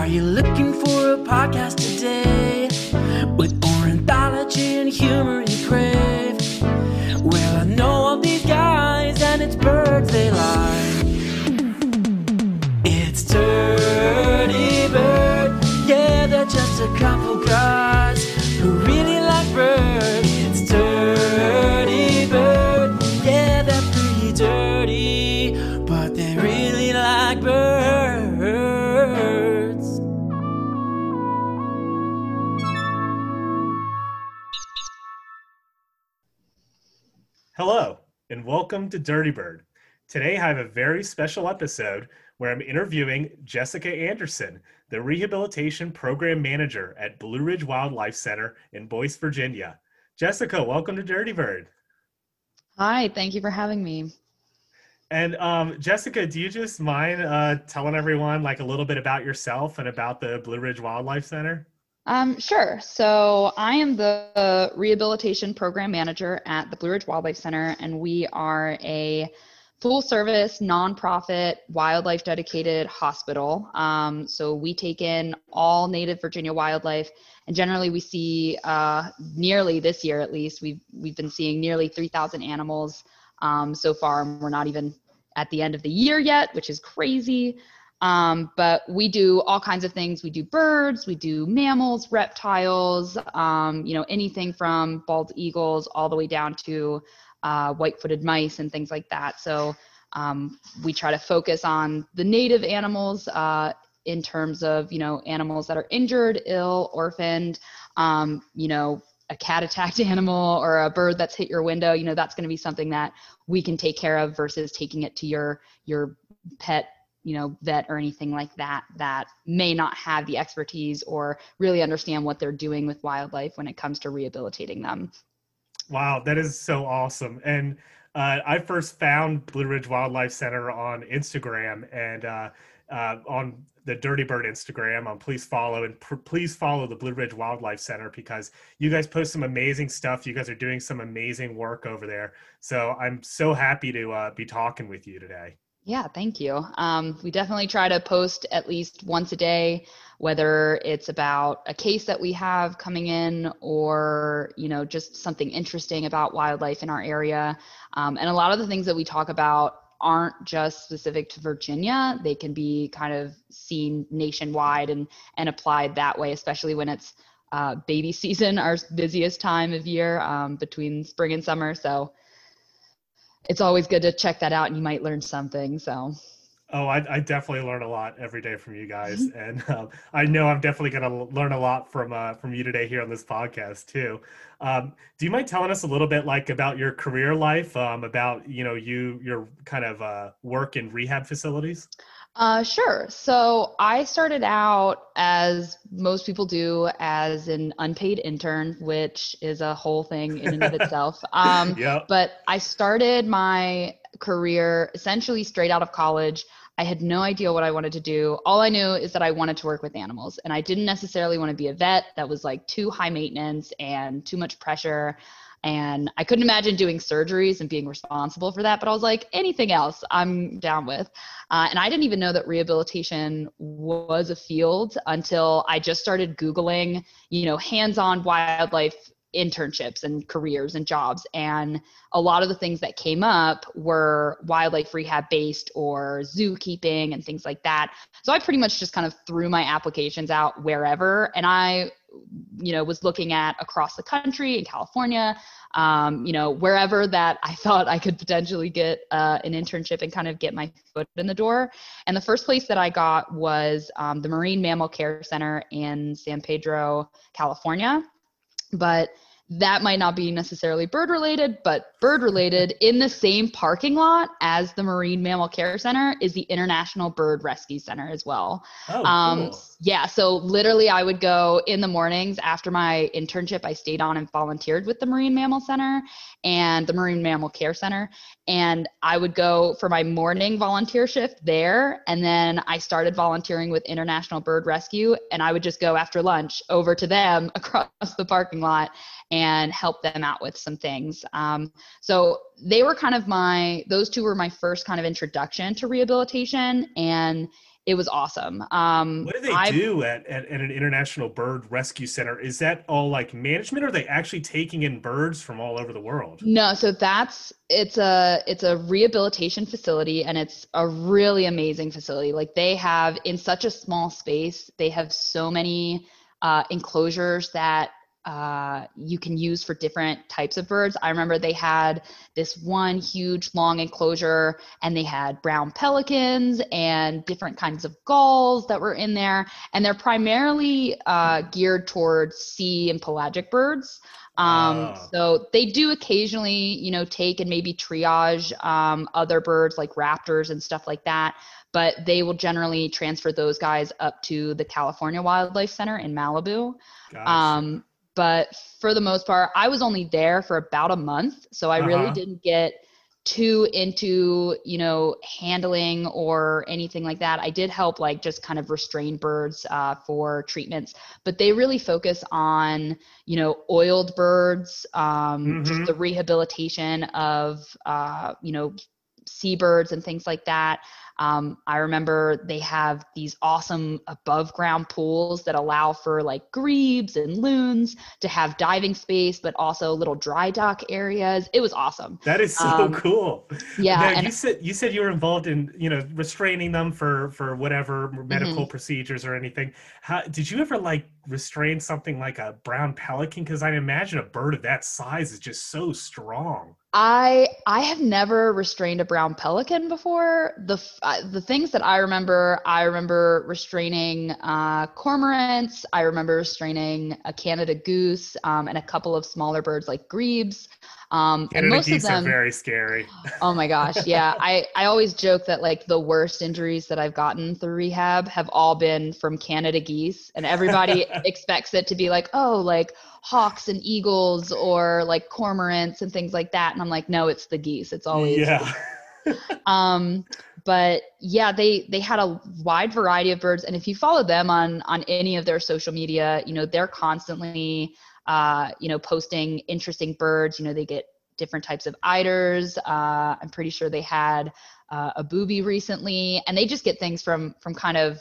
Are you looking for a podcast today welcome to Dirty Bird. Today I have a very special episode where I'm interviewing Jessica Anderson, the Rehabilitation Program Manager at Blue Ridge Wildlife Center in Boyce, Virginia. Jessica, welcome to Dirty Bird. Hi, thank you for having me. And um, Jessica, do you just mind uh, telling everyone like a little bit about yourself and about the Blue Ridge Wildlife Center? Um, sure. So I am the rehabilitation program manager at the Blue Ridge Wildlife Center, and we are a full service nonprofit wildlife dedicated hospital. Um, so we take in all native Virginia wildlife, and generally we see uh, nearly this year at least we've we've been seeing nearly 3,000 animals um, so far. and We're not even at the end of the year yet, which is crazy. Um, but we do all kinds of things. We do birds, we do mammals, reptiles, um, you know, anything from bald eagles all the way down to uh, white-footed mice and things like that. So um, we try to focus on the native animals uh, in terms of, you know, animals that are injured, ill, orphaned, um, you know, a cat attacked animal or a bird that's hit your window, you know, that's going to be something that we can take care of versus taking it to your your pet you know vet or anything like that that may not have the expertise or really understand what they're doing with wildlife when it comes to rehabilitating them Wow, that is so awesome. And uh, I first found Blue Ridge Wildlife Center on Instagram and uh, uh, on the Dirty Bird Instagram. on please follow and pr- please follow the Blue Ridge Wildlife Center because you guys post some amazing stuff. You guys are doing some amazing work over there. So I'm so happy to uh, be talking with you today. Yeah, thank you. Um, we definitely try to post at least once a day, whether it's about a case that we have coming in or you know just something interesting about wildlife in our area. Um, and a lot of the things that we talk about aren't just specific to Virginia; they can be kind of seen nationwide and and applied that way, especially when it's uh, baby season, our busiest time of year um, between spring and summer. So it's always good to check that out and you might learn something so Oh, I, I definitely learn a lot every day from you guys, and um, I know I'm definitely going to learn a lot from uh, from you today here on this podcast too. Um, do you mind telling us a little bit like about your career life, um, about you know you your kind of uh, work in rehab facilities? Uh, sure so i started out as most people do as an unpaid intern which is a whole thing in and of itself um, Yep. but i started my career essentially straight out of college I had no idea what I wanted to do. All I knew is that I wanted to work with animals, and I didn't necessarily want to be a vet that was like too high maintenance and too much pressure. And I couldn't imagine doing surgeries and being responsible for that. But I was like, anything else, I'm down with. Uh, and I didn't even know that rehabilitation was a field until I just started Googling, you know, hands on wildlife internships and careers and jobs and a lot of the things that came up were wildlife rehab based or zookeeping and things like that so i pretty much just kind of threw my applications out wherever and i you know was looking at across the country in california um, you know wherever that i thought i could potentially get uh, an internship and kind of get my foot in the door and the first place that i got was um, the marine mammal care center in san pedro california but that might not be necessarily bird related, but bird related in the same parking lot as the Marine Mammal Care Center is the International Bird Rescue Center as well. Oh, Um, cool. Yeah, so literally, I would go in the mornings after my internship. I stayed on and volunteered with the Marine Mammal Center and the Marine Mammal Care Center. And I would go for my morning volunteer shift there. And then I started volunteering with International Bird Rescue. And I would just go after lunch over to them across the parking lot and help them out with some things. Um, so they were kind of my, those two were my first kind of introduction to rehabilitation. And it was awesome. Um, what do they I- do at, at, at an international bird rescue center? Is that all like management? Or are they actually taking in birds from all over the world? No, so that's it's a it's a rehabilitation facility and it's a really amazing facility. Like they have in such a small space, they have so many uh, enclosures that uh, you can use for different types of birds. I remember they had this one huge long enclosure and they had brown pelicans and different kinds of gulls that were in there. And they're primarily uh, geared towards sea and pelagic birds. Um, Ah. So they do occasionally, you know, take and maybe triage um, other birds like raptors and stuff like that. But they will generally transfer those guys up to the California Wildlife Center in Malibu. Gotcha. Um, but for the most part, I was only there for about a month, so I really Uh-huh. didn't get too into you know handling or anything like that. I did help like just kind of restrain birds uh, for treatments, but they really focus on you know oiled birds, um, Mhm. just the rehabilitation of uh, you know seabirds and things like that. Um, I remember they have these awesome above ground pools that allow for like grebes and loons to have diving space, but also little dry dock areas. It was awesome. that is so um, cool. Yeah. Now, and you said you said you were involved in you know restraining them for for whatever Mm-hmm. medical procedures or anything. How did you ever like restrain something like a brown pelican? Because I imagine a bird of that size is just so strong. I I have never restrained a brown pelican before. The uh, the things that I remember, I remember restraining uh, cormorants. I remember restraining a Canada goose um, and a couple of smaller birds like grebes. Um, and Canada most of geese them, are very scary. Oh my gosh, yeah. I I always joke that like the worst injuries that I've gotten through rehab have all been from Canada geese, and everybody expects it to be like, oh, like hawks and eagles or like cormorants and things like that, and I'm like, no, it's the geese. It's always yeah. um but yeah they they had a wide variety of birds and if you follow them on on any of their social media you know they're constantly uh you know posting interesting birds you know they get different types of eiders uh i'm pretty sure they had uh, a booby recently and they just get things from from kind of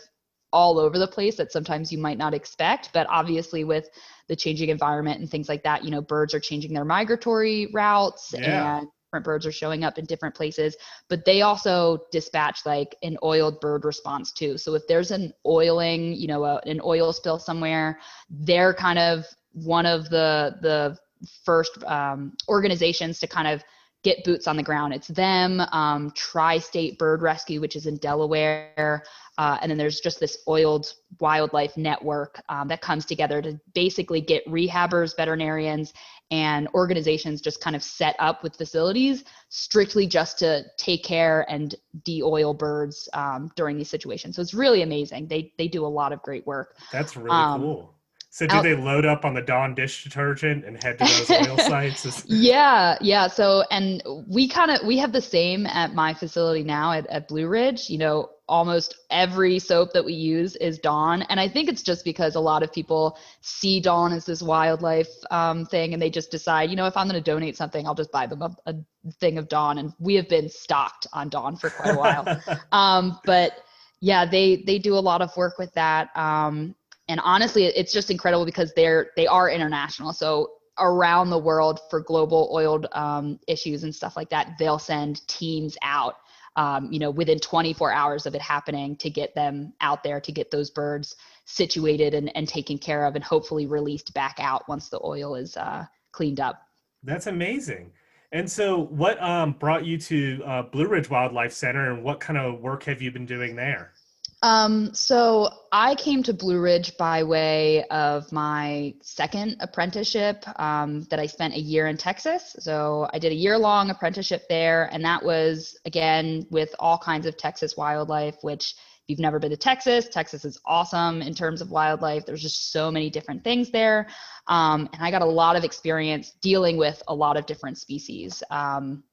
all over the place that sometimes you might not expect but obviously with the changing environment and things like that you know birds are changing their migratory routes Yeah. and different birds are showing up in different places but they also dispatch like an oiled bird response too so if there's an oiling you know a, an oil spill somewhere they're kind of one of the the first um, organizations to kind of get boots on the ground it's them um, tri-state bird rescue which is in delaware uh, and then there's just this oiled wildlife network um, that comes together to basically get rehabbers veterinarians and organizations just kind of set up with facilities strictly just to take care and de-oil birds um, during these situations. So it's really amazing. They they do a lot of great work. That's really Um, cool. So do out- they load up on the Dawn dish detergent and head to those oil sites? Yeah, yeah. So and we kind of we have the same at my facility now at, at Blue Ridge. You know, almost every soap that we use is Dawn, and I think it's just because a lot of people see Dawn as this wildlife um, thing, and they just decide, you know, if I'm going to donate something, I'll just buy them a, a thing of Dawn, and we have been stocked on Dawn for quite a while. um, but yeah, they they do a lot of work with that. Um, and honestly, it's just incredible because they're they are international. So around the world for global oiled um, issues and stuff like that, they'll send teams out. Um, you know, within 24 hours of it happening, to get them out there to get those birds situated and, and taken care of, and hopefully released back out once the oil is uh, cleaned up. That's amazing. And so, what um, brought you to uh, Blue Ridge Wildlife Center, and what kind of work have you been doing there? Um, so I came to Blue Ridge by way of my second apprenticeship um, that I spent a year in Texas. So I did a year long apprenticeship there, and that was again with all kinds of Texas wildlife, which if you've never been to Texas, Texas is awesome in terms of wildlife. There's just so many different things there. Um, and I got a lot of experience dealing with a lot of different species. Um,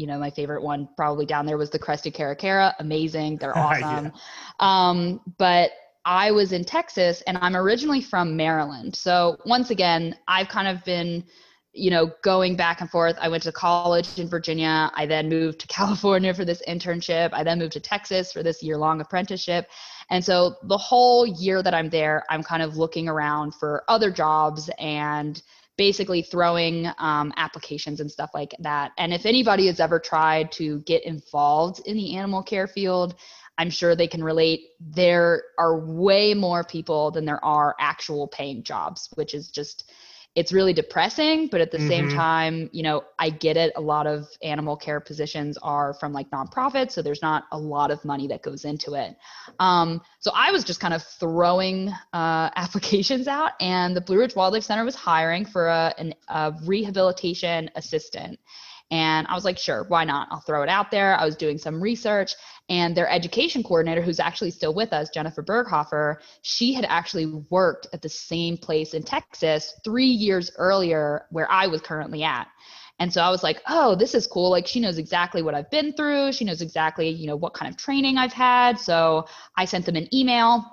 you know, my favorite one probably down there was the crested caracara. Amazing. They're Yeah. awesome. um, but I was in Texas and I'm originally from Maryland. So once again, I've kind of been you know, going back and forth. I went to college in Virginia. I then moved to California for this internship. I then moved to Texas for this year long apprenticeship. And so the whole year that I'm there, I'm kind of looking around for other jobs and basically throwing um, applications and stuff like that. And if anybody has ever tried to get involved in the animal care field, I'm sure they can relate. There are way more people than there are actual paying jobs, which is just it's really depressing but at the mm-hmm. same time you know i get it. A lot of animal care positions are from like nonprofits so there's not a lot of money that goes into it. Um, so i was just kind of throwing uh, applications out and the blue ridge wildlife center was hiring for a, an, a rehabilitation assistant and I was like, sure, why not? I'll throw it out there. I was doing some research, and their education coordinator, who's actually still with us, Jennifer Berghofer, she had actually worked at the same place in Texas three years earlier where I was currently at. And so I was like, oh, this is cool. Like she knows exactly what I've been through. She knows exactly, you know, what kind of training I've had. So I sent them an email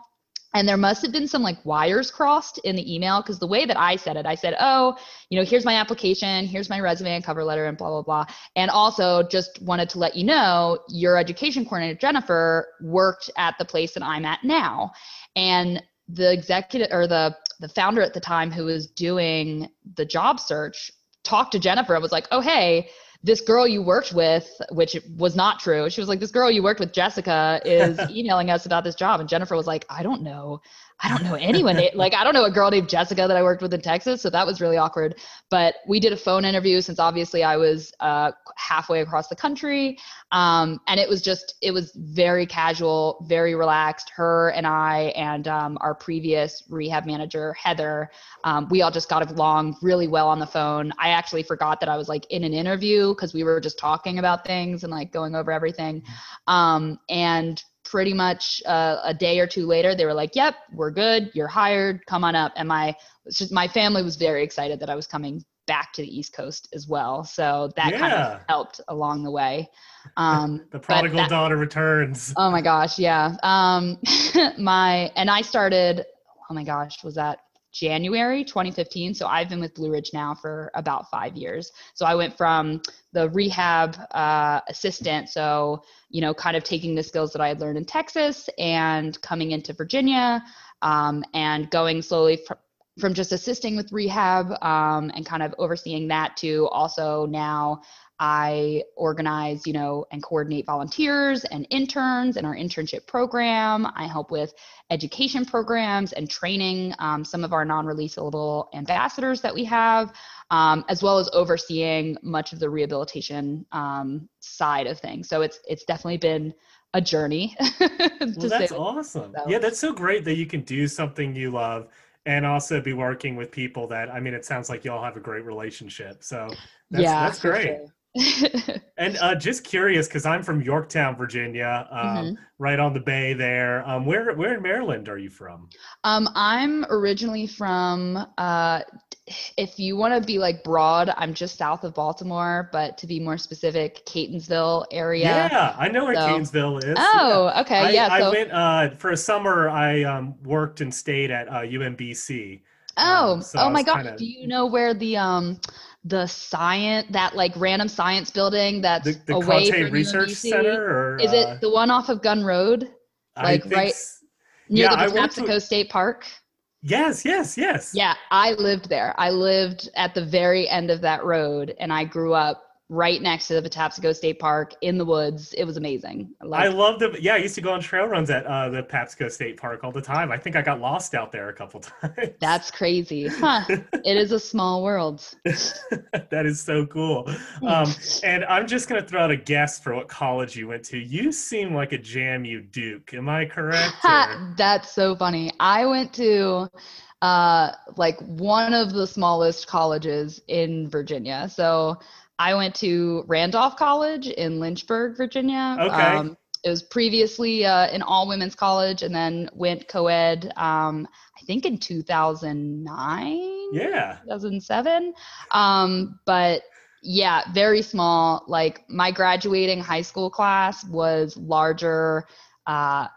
and there must have been some like wires crossed in the email because the way that I said it, I said, oh, you know, here's my application, here's my resume and cover letter and blah, blah, blah. And also just wanted to let you know your education coordinator, Jennifer, worked at the place that I'm at now. And the executive or the the founder at the time who was doing the job search talked to Jennifer and was like, oh, hey, this girl you worked with, which was not true. She was like, this girl you worked with, Jessica, is emailing us about this job. And Jennifer was like, I don't know. I don't know anyone. like, I don't know a girl named Jessica that I worked with in Texas. So that was really awkward. But we did a phone interview since obviously I was uh, halfway across the country. Um, and it was just, it was very casual, very relaxed. Her and I and um, our previous rehab manager, Heather, um, we all just got along really well on the phone. I actually forgot that I was like in an interview because we were just talking about things and like going over everything. Um, and pretty much uh, a day or two later they were like yep we're good. You're hired. Come on up. And my just my family was very excited that i was coming back to the east coast as well. So that yeah. kind of helped along the way. Um, the prodigal that, daughter returns. Oh my gosh yeah. Um, my and i started oh my gosh was that January 2015. So I've been with Blue Ridge now for about five years. So I went from the rehab uh, assistant, so you know, kind of taking the skills that I had learned in Texas and coming into Virginia, um, and going slowly fr- from just assisting with rehab um, and kind of overseeing that to also now I organize, you know, and coordinate volunteers and interns in our internship program. I help with education programs and training um, some of our non-releasable ambassadors that we have, um, as well as overseeing much of the rehabilitation um, side of things. So it's it's definitely been a journey. well, that's awesome. So. Yeah, that's so great that you can do something you love and also be working with people that I mean, it sounds like y'all have a great relationship. So that's, yeah, that's great. Sure. and uh, just curious, because I'm from Yorktown, Virginia, um, mm-hmm. right on the bay there. Um, where where in Maryland are you from? Um, I'm originally from. Uh, if you want to be like broad, I'm just south of Baltimore, but to be more specific, Catonsville area. Yeah, I know where so, Catonsville is. Oh, yeah. okay, I, yeah. I so, went uh, for a summer. I um, worked and stayed at uh, UMBC. Oh, um, so oh my gosh! Kinda... Do you know where the um the science that like random science building that's the, the away Conte from Research UMBC? Center, or is uh, it the one off of Gun Road, like right near yeah, the Patapsco to... State Park? Yes, yes, yes. Yeah, I lived there. I lived at the very end of that road, and I grew up right next to the Patapsco State Park in the woods. It was amazing. I, I loved it. Yeah, I used to go on trail runs at uh, the Patapsco State Park all the time. I think I got lost out there a couple times. That's crazy. Huh. it is a small world. that is so cool. Um, and I'm just going to throw out a guess for what college you went to. You seem like a JMU Duke. Am I correct? That's so funny. I went to uh like one of the smallest colleges in Virginia. So I went to Randolph College in Lynchburg, Virginia. Okay. Um, it was previously uh, an all women's college and then went co ed, um, I think in 2009. Yeah. 2007. Um, but yeah, very small. Like my graduating high school class was larger. Uh,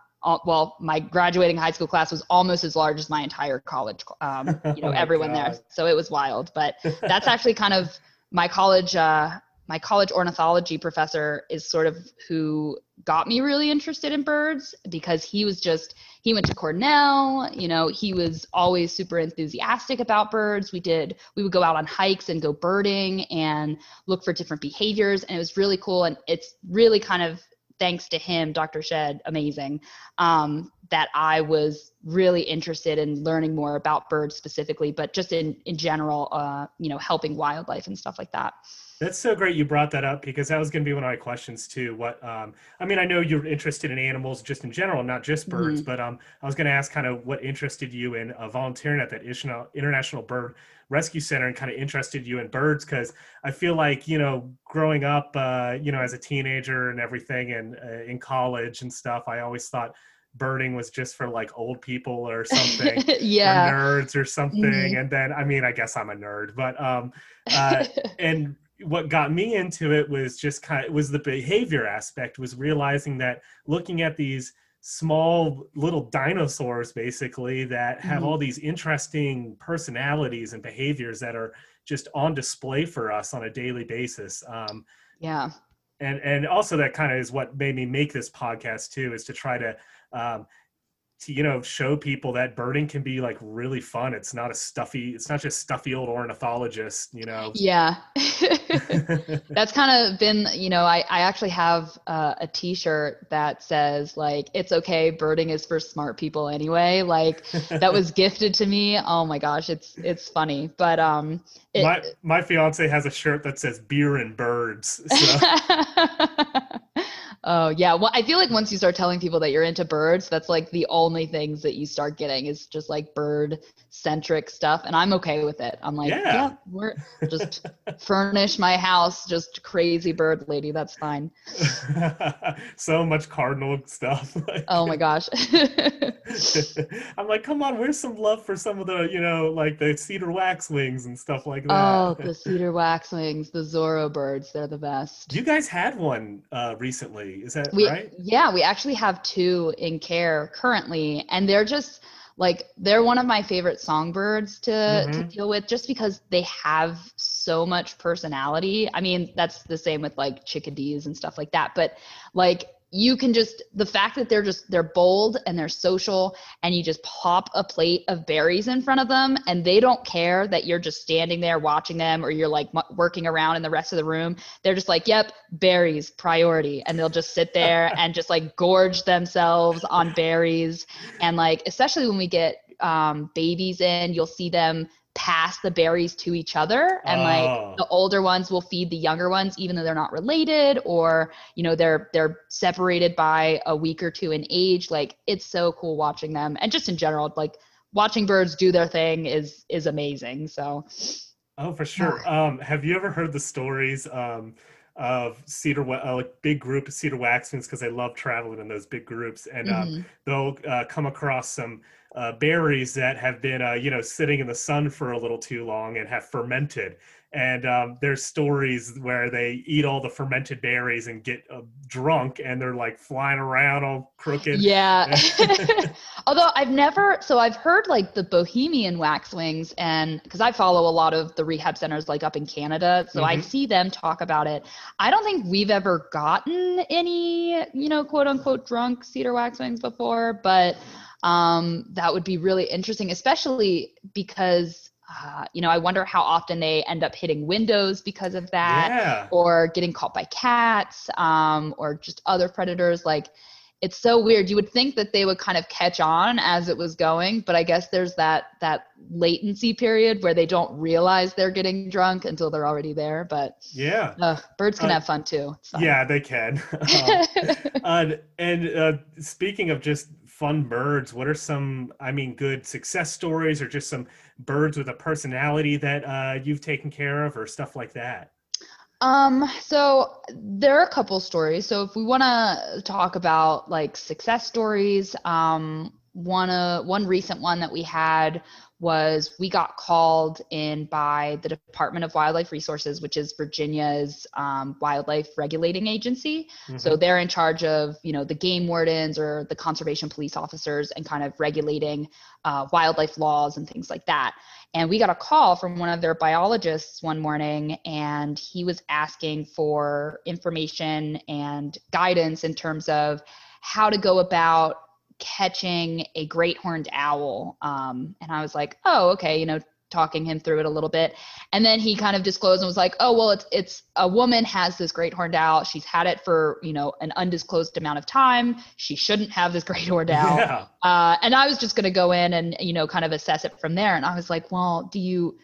well, my graduating high school class was almost as large as my entire college, um, you know, Oh everyone there. So it was wild. But that's actually kind of my college, uh, my college ornithology professor is sort of who got me really interested in birds because he was just, he went to Cornell, you know, he was always super enthusiastic about birds. We did, we would go out on hikes and go birding and look for different behaviors. And it was really cool. And it's really kind of thanks to him, Dr. Shed, amazing, um, that I was really interested in learning more about birds specifically, but just in in general, uh, you know, helping wildlife and stuff like that. That's so great you brought that up because that was going to be one of my questions too. What um, I mean, I know you're interested in animals just in general, not just birds, but um, I was going to ask kind of what interested you in uh, volunteering at that International International Bird Rescue Center and kind of interested you in birds because I feel like you know growing up, uh, you know, as a teenager and everything, and uh, in college and stuff, I always thought birding was just for like old people or something. yeah. or nerds or something Mhm. and then i mean i guess i'm a nerd but um uh and what got me into it was just kind of was the behavior aspect was realizing that looking at these small little dinosaurs basically that have Mhm. all these interesting personalities and behaviors that are just on display for us on a daily basis um, yeah. and and also that kind of is what made me make this podcast too is to try to um to you know show people that birding can be like really fun it's not a stuffy it's not just stuffy old ornithologist you know Yeah. That's kind of been, you know, I, I actually have uh, a t-shirt that says like, it's okay. Birding is for smart people anyway. Like that was gifted to me. Oh my gosh. It's, it's funny, but, um, it, my my fiance has a shirt that says beer and birds so oh yeah. Well, I feel like once you start telling people that you're into birds, that's like the only things that you start getting is just like bird centric stuff. And I'm okay with it. I'm like, Yeah. yeah, we're just furnish my house, just crazy bird lady. That's fine. so much cardinal stuff Oh my gosh. i'm like come on where's some love for some of the you know like the cedar waxwings and stuff like that oh, the cedar waxwings, the Zorro birds, they're the best. You guys had one uh, recently, is that we right? yeah we actually have two in care currently and they're just like they're one of my favorite songbirds to, to Mhm. deal with just because they have so much personality i mean that's the same with like chickadees and stuff like that but like you can just the fact that they're just they're bold and they're social and you just pop a plate of berries in front of them and they don't care that you're just standing there watching them or you're like working around in the rest of the room they're just like yep berries priority. And they'll just sit there and just like gorge themselves on berries. And like especially when we get um, babies in you'll see them pass the berries to each other. And Oh. like the older ones will feed the younger ones even though they're not related or you know they're they're separated by a week or two in age. Like it's so cool watching them. And just in general like watching birds do their thing is is amazing. So Oh, for sure. Um, have you ever heard the stories um, of cedar, uh, like big group of cedar waxwings? Because they love traveling in those big groups, and um, mhm. they'll uh, come across some uh, berries that have been, uh, you know, sitting in the sun for a little too long and have fermented. And um, there's stories where they eat all the fermented berries and get uh, drunk, and they're like flying around all crooked. Yeah. Although I've never, so I've heard like the Bohemian waxwings, and because I follow a lot of the rehab centers like up in Canada, so I Mhm. see them talk about it. I don't think we've ever gotten any, you know, quote unquote drunk cedar waxwings before, but um, that would be really interesting, especially because. Uh, you know, I wonder how often they end up hitting windows because of that yeah. or getting caught by cats um, or just other predators like it's so weird you would think that they would kind of catch on as it was going but i guess there's that that latency period where they don't realize they're getting drunk until they're already there but Yeah. uh, birds can Uh, have fun too fun. Yeah, they can. Um, uh, and uh, speaking of just fun birds, what are some, I mean, good success stories or just some birds with a personality that uh, you've taken care of or stuff like that? Um, so there are a couple stories. So if we want to talk about like success stories, um, one uh one recent one that we had was we got called in by the Department of Wildlife Resources, which is Virginia's um, wildlife regulating agency. Mm-hmm. So they're in charge of, you know, the game wardens or the conservation police officers and kind of regulating uh, wildlife laws and things like that. And we got a call from one of their biologists one morning, and he was asking for information and guidance in terms of how to go about catching a great horned owl. Um, and I was like, oh, okay, you know, talking him through it a little bit. And then he kind of disclosed and was like, oh, well, it's, it's a woman has this great horned owl. She's had it for, you know, an undisclosed amount of time. She shouldn't have this great horned owl. Yeah. Uh, and I was just going to go in and, you know, kind of assess it from there. And I was like, well, do you,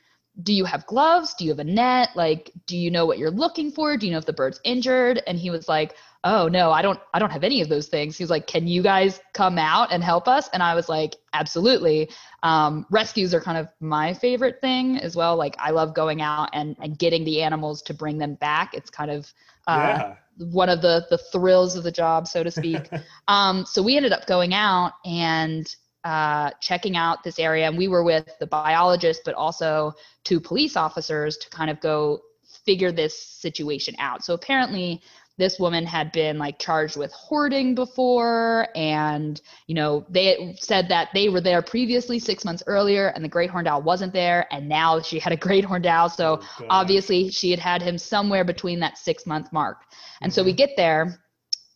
do you have gloves? Do you have a net? Like, do you know what you're looking for? Do you know if the bird's injured? And he was like, oh no i don't i don't have any of those things. He was like can you guys come out and help us? And i was like absolutely. Um, rescues are kind of my favorite thing as well. Like i love going out and and getting the animals to bring them back. It's kind of uh, yeah. one of the the thrills of the job so to speak. Um, so we ended up going out and uh, checking out this area. And we were with the biologist but also two police officers to kind of go figure this situation out. So apparently this woman had been like charged with hoarding before and you know they said that they were there previously six months earlier and the great horned owl wasn't there and now she had a great horned owl so oh, obviously she had had him somewhere between that six month mark and mm-hmm. so we mm-hmm. get there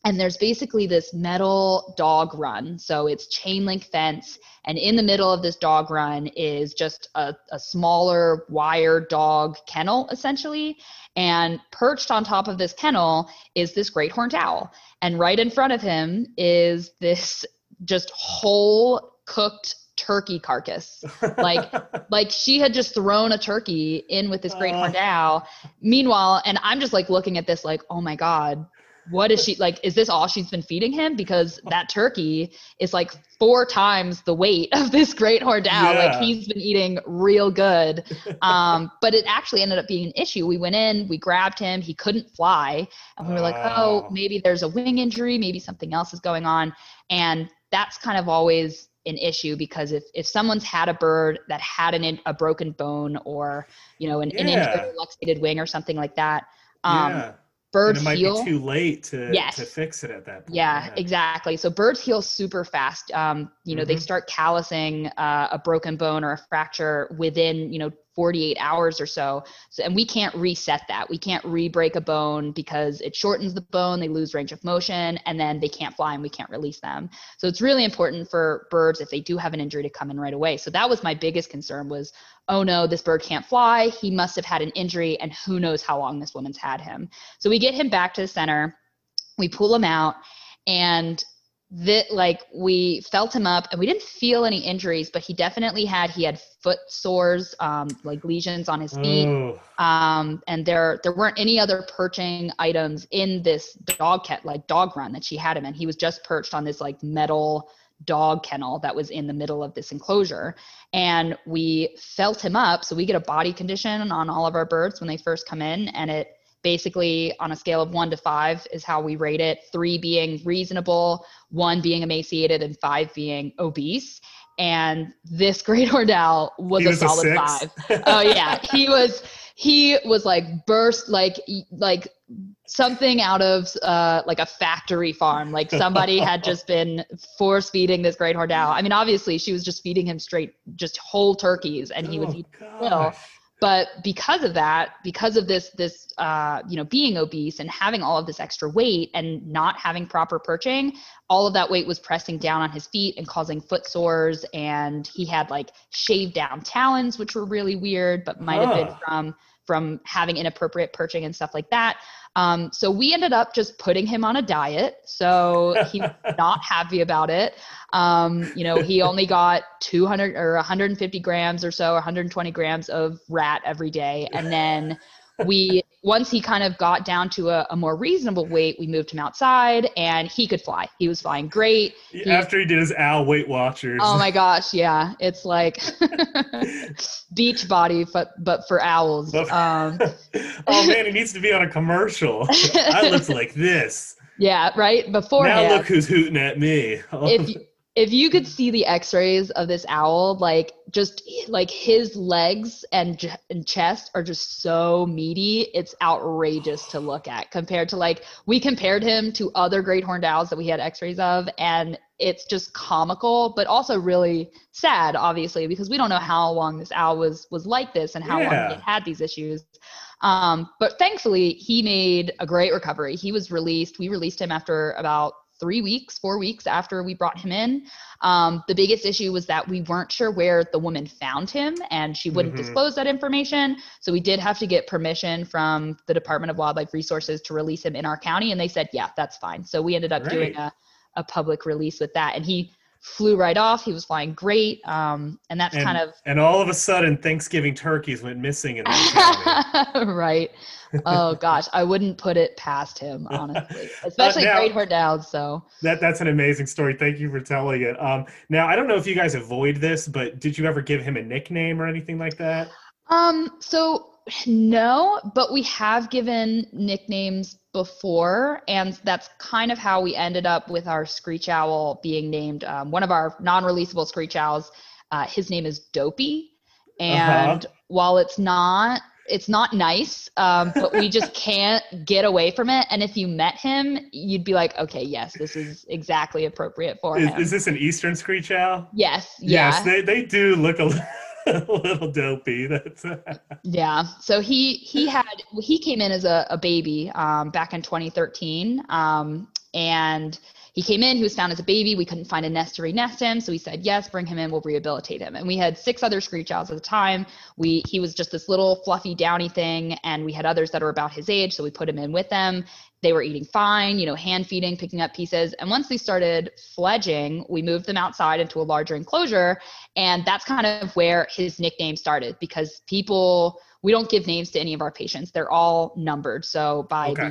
and there's basically this metal dog run so it's chain link fence and in the middle of this dog run is just a, a smaller wire dog kennel essentially and perched on top of this kennel is this great horned owl and right in front of him is this just whole cooked turkey carcass. Like like she had just thrown a turkey in with this great horned uh. owl. Meanwhile, and I'm just like looking at this like, oh my God, what is she like is this all she's been feeding him? Because that turkey is like four times the weight of this great horned owl yeah. like he's been eating real good. Um, but it actually ended up being an issue. We went in we grabbed him he couldn't fly. And we were like oh maybe there's a wing injury maybe something else is going on. And that's kind of always an issue because if, if someone's had a bird that had an, a broken bone or you know an, yeah. an injured luxated wing or something like that um, yeah birds and it might heal. be too late to, yes. to fix it at that point. Yeah, yeah. exactly. So birds heal super fast. Um, you know, mm-hmm. they start callousing uh, a broken bone or a fracture within, you know, 48 hours or so. so. And we can't reset that. We can't re-break a bone because it shortens the bone, they lose range of motion, and then they can't fly and we can't release them. So it's really important for birds if they do have an injury to come in right away. So that was my biggest concern was, oh no, this bird can't fly. He must have had an injury and who knows how long this woman's had him. So we get him back to the center, we pull him out, and that like we felt him up and we didn't feel any injuries but he definitely had he had foot sores um, like lesions on his feet. Um, and there there weren't any other perching items in this dog cat like dog run that she had him in. He was just perched on this like metal dog kennel that was in the middle of this enclosure. And we felt him up so we get a body condition on all of our birds when they first come in and it basically on a scale of one to five is how we rate it three being reasonable one being emaciated and five being obese. And this great owl was, was a solid a five. oh yeah. He was he was like burst like like something out of uh, like a factory farm. Like somebody had just been force feeding this great horned i mean obviously she was just feeding him straight just whole turkeys and he oh, was eating but because of that because of this this uh, you know being obese and having all of this extra weight and not having proper perching all of that weight was pressing down on his feet and causing foot sores. And he had like shaved down talons which were really weird but might have been from from having inappropriate perching and stuff like that um, so we ended up just putting him on a diet. So he's not happy about it. Um, you know, he only got 200 or 150 grams or so, 120 grams of rat every day. And then we once he kind of got down to a, a, more reasonable weight, we moved him outside and he could fly. He was flying great. He, After he did his owl Weight Watchers. Oh my gosh, yeah. It's like beach body, but but for owls. Um, oh man, he needs to be on a commercial. I looked like this. Yeah, right. Before now, look who's hooting at me. if if you could see the x-rays of this owl like just like his legs and, and chest are just so meaty it's outrageous to look at compared to like we compared him to other great horned owls that we had x-rays of and it's just comical but also really sad obviously because we don't know how long this owl was was like this and how long Yeah. he had these issues um, but thankfully he made a great recovery he was released we released him after about three weeks four weeks after we brought him in um, the biggest issue was that we weren't sure where the woman found him and she wouldn't Mhm. disclose that information. So we did have to get permission from the department of wildlife resources to release him in our county and they said yeah that's fine. So we ended up doing a, a public release with that. And he flew right off he was flying great um, and that's And, kind of and all of a sudden, Thanksgiving turkeys went missing in right. Oh gosh, I wouldn't put it past him, honestly. Especially now- great horned. So That that's an amazing story. Thank you for telling it. Um, now I don't know if you guys avoid this, but did you ever give him a nickname or anything like that? um so no, but we have given nicknames before, and that's kind of how we ended up with our screech owl being named um, one of our non-releasable screech owls. Uh, his name is Dopey, and while it's not it's not nice, um, but we just can't get away from it. And if you met him, you'd be like, okay, yes, this is exactly appropriate for Is, him. is this an eastern screech owl? yes, yeah. Yes, they, they do look a, a little dopey. That's Yeah. So he he had he came in as a, a baby um, back in 2013, um, and he came in. He was found as a baby. We couldn't find a nest to re-nest him, so we said yes, bring him in. We'll rehabilitate him. And we had six other screech owls at the time. We he was just this little fluffy downy thing, and we had others that were about his age, so we put him in with them. They were eating fine, you know, hand feeding, picking up pieces. And once they started fledging, we moved them outside into a larger enclosure, and that's kind of where his nickname started because people we don't give names to any of our patients they're all numbered so by Okay.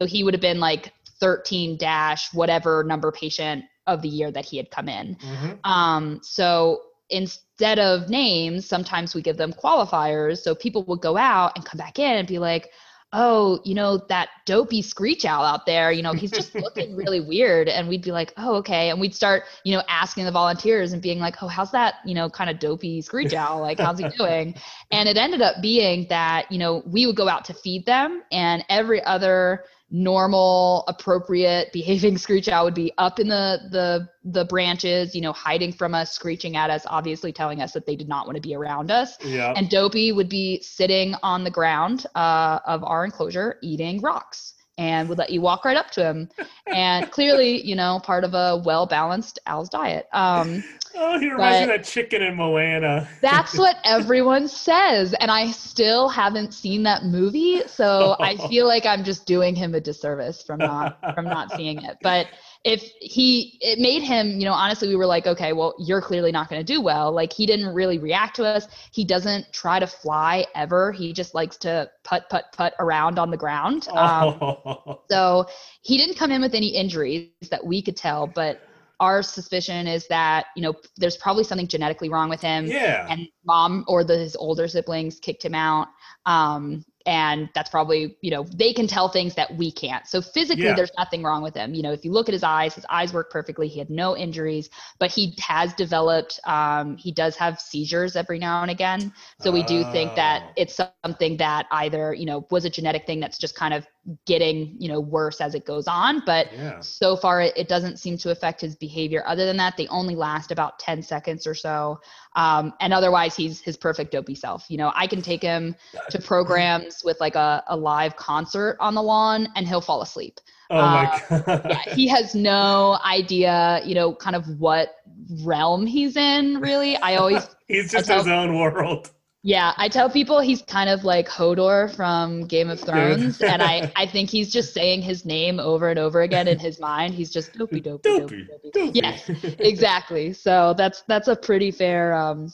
so he would have been like 13 dash whatever number patient of the year that he had come in Mhm. um, so instead of names sometimes we give them qualifiers so people would go out and come back in and be like oh you know that dopey screech owl out there you know he's just looking really weird. And we'd be like oh okay. And we'd start you know asking the volunteers and being like oh how's that you know kind of dopey screech owl? Like how's he doing? And it ended up being that you know we would go out to feed them and every other normal appropriate behaving screech owl would be up in the the the branches you know hiding from us screeching at us obviously telling us that they did not want to be around us Yeah. and dopey would be sitting on the ground uh, of our enclosure eating rocks and would let you walk right up to him. And clearly you know part of a well balanced owl's diet. Um, oh, he reminds me of that chicken in Moana. that's what everyone says and i still haven't seen that movie so i feel like i'm just doing him a disservice from not from not seeing it. But if he it made him you know honestly we were like okay well you're clearly not going to do well like he didn't really react to us he doesn't try to fly ever he just likes to putt putt putt around on the ground um, Oh. so he didn't come in with any injuries that we could tell, but our suspicion is that, you know, there's probably something genetically wrong with him. yeah. And mom or the, his older siblings kicked him out. Um, and that's probably, you know, they can tell things that we can't. So physically, Yeah. there's nothing wrong with him. You know, if you look at his eyes, his eyes work perfectly. He had no injuries, but he has developed, um, he does have seizures every now and again. So we do think that Oh. it's something that either, you know, was a genetic thing that's just kind of getting, you know, worse as it goes on. But Yeah. so far it, it doesn't seem to affect his behavior. Other than that, they only last about 10 seconds or so. Um, and otherwise he's his perfect dopey self. You know, I can take him to programs with like a, a live concert on the lawn and he'll fall asleep. Oh my god. Yeah, he has no idea, you know, kind of what realm he's in, really. I always He's just I his own world. Yeah, I tell people he's kind of like Hodor from Game of Thrones, and I, I think he's just saying his name over and over again in his mind. He's just dopey, dopey, dopey, Dopey. Yes, exactly. So that's that's a pretty fair um,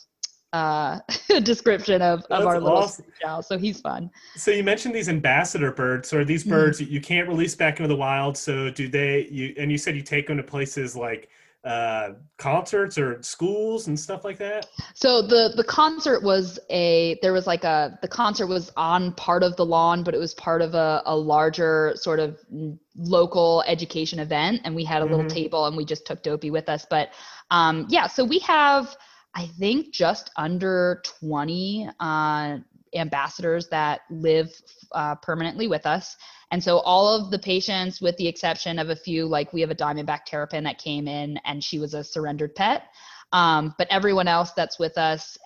uh, description of, of That's our little awesome. screech. So he's fun. So you mentioned these ambassador birds. So are these Mhm. birds that you can't release back into the wild? So do they? You and you said you take them to places like uh, concerts or schools and stuff like that? So the the concert was a there was like a the concert was on part of the lawn, but it was part of a, a larger sort of local education event, and we had a little Mhm. table and we just took Dopey with us. But um, yeah, so we have I think just under twenty uh, ambassadors that live uh, permanently with us. And so all of the patients, with the exception of a few, like we have a Diamondback Terrapin that came in and she was a surrendered pet. Um, but everyone else that's with us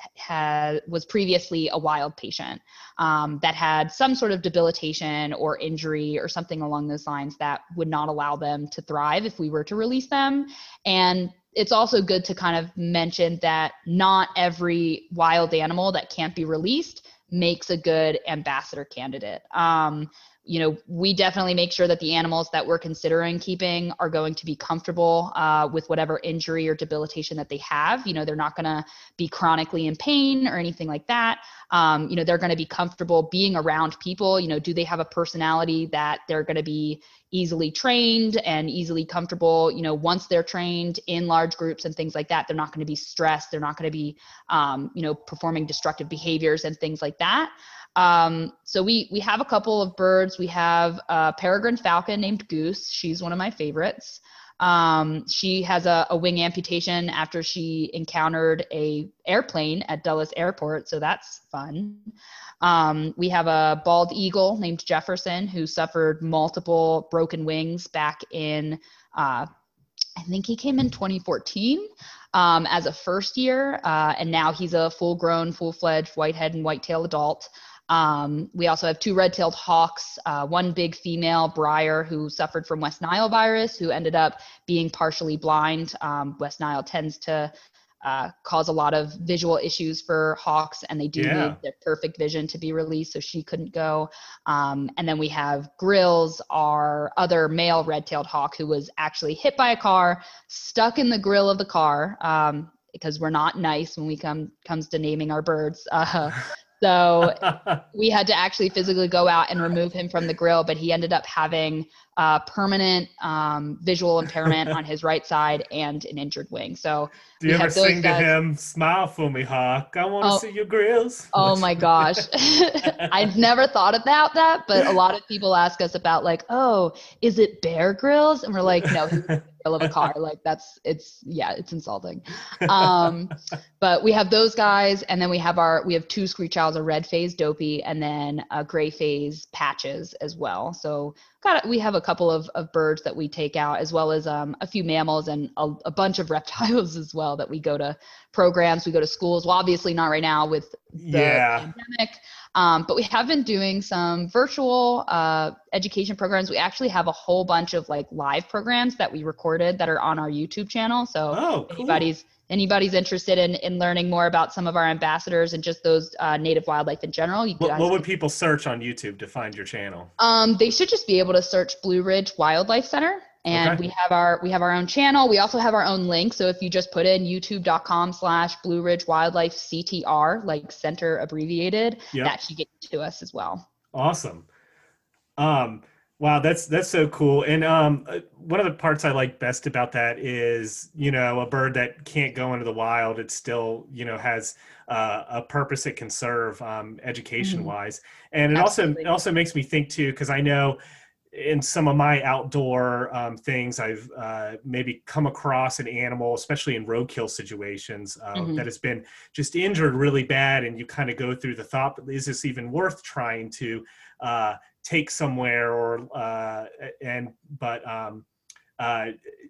was previously a wild patient um, that had some sort of debilitation or injury or something along those lines that would not allow them to thrive if we were to release them. And it's also good to kind of mention that not every wild animal that can't be released makes a good ambassador candidate. Um, you know, we definitely make sure that the animals that we're considering keeping are going to be comfortable uh, with whatever injury or debilitation that they have. You know, they're not going to be chronically in pain or anything like that. Um, you know, they're going to be comfortable being around people. You know, do they have a personality that they're going to be easily trained and easily comfortable? You know, once they're trained in large groups and things like that, they're not going to be stressed. They're not going to be, um, you know, performing destructive behaviors and things like that. Um, so we we have a couple of birds. We have a peregrine falcon named Goose. She's one of my favorites. Um, she has a, a wing amputation after she encountered a airplane at Dulles Airport, so that's fun. Um, we have a bald eagle named Jefferson who suffered multiple broken wings back in, uh, I think he came in 2014 um, as a first year, uh, and now he's a full grown, full fledged whitehead and whitetail adult. Um, we also have two red-tailed hawks, uh, one big female, Briar, who suffered from West Nile virus, who ended up being partially blind. Um, West Nile tends to uh, cause a lot of visual issues for hawks, and they do Yeah. need their perfect vision to be released, so she couldn't go. Um, and then we have Grills, our other male red-tailed hawk, who was actually hit by a car, stuck in the grill of the car. Um, because we're not nice when we come comes to naming our birds. Uh, so we had to actually physically go out and remove him from the grill, but he ended up having uh, permanent um, visual impairment on his right side and an injured wing. So, Do you ever sing to him, "Smile for me, Hawk"? I want to Oh. see your grills. oh my gosh, I've never thought about that, but a lot of people ask us about like, oh, is it Bear Grylls?" And we're like, no, he's the grill of a car. Like that's it's yeah, it's insulting. Um, but we have those guys, and then we have our we have two screech owls, a red phase dopey, and then a gray phase patches as well. So got we have a couple of, of birds that we take out, as well as um, a few mammals and a, a bunch of reptiles as well that we go to programs, we go to schools. Well, obviously not right now with the yeah. pandemic. Um, but we have been doing some virtual uh, education programs. We actually have a whole bunch of like live programs that we recorded that are on our YouTube channel. So Oh, cool. anybody's anybody's interested in in learning more about some of our ambassadors and just those uh, native wildlife in general, you What, what would people search on YouTube to find your channel? um, they should just be able to search Blue Ridge Wildlife Center. And Okay. we have our we have our own channel. We also have our own link. So if you just put in youtube.com slash Blue Ridge Wildlife CTR, like center abbreviated, Yep. that should get to us as well. Awesome. Um, wow, that's that's so cool. And um, uh, one of the parts I like best about that is, you know, a bird that can't go into the wild, it still, you know, has uh, a purpose it can serve, um, education wise. And it Absolutely. also it also makes me think too, because I know in some of my outdoor um, things, I've uh, maybe come across an animal, especially in roadkill situations, uh, Mhm. that has been just injured really bad, and you kind of go through the thought: is this even worth trying to uh, take somewhere? Or uh, and but um, uh,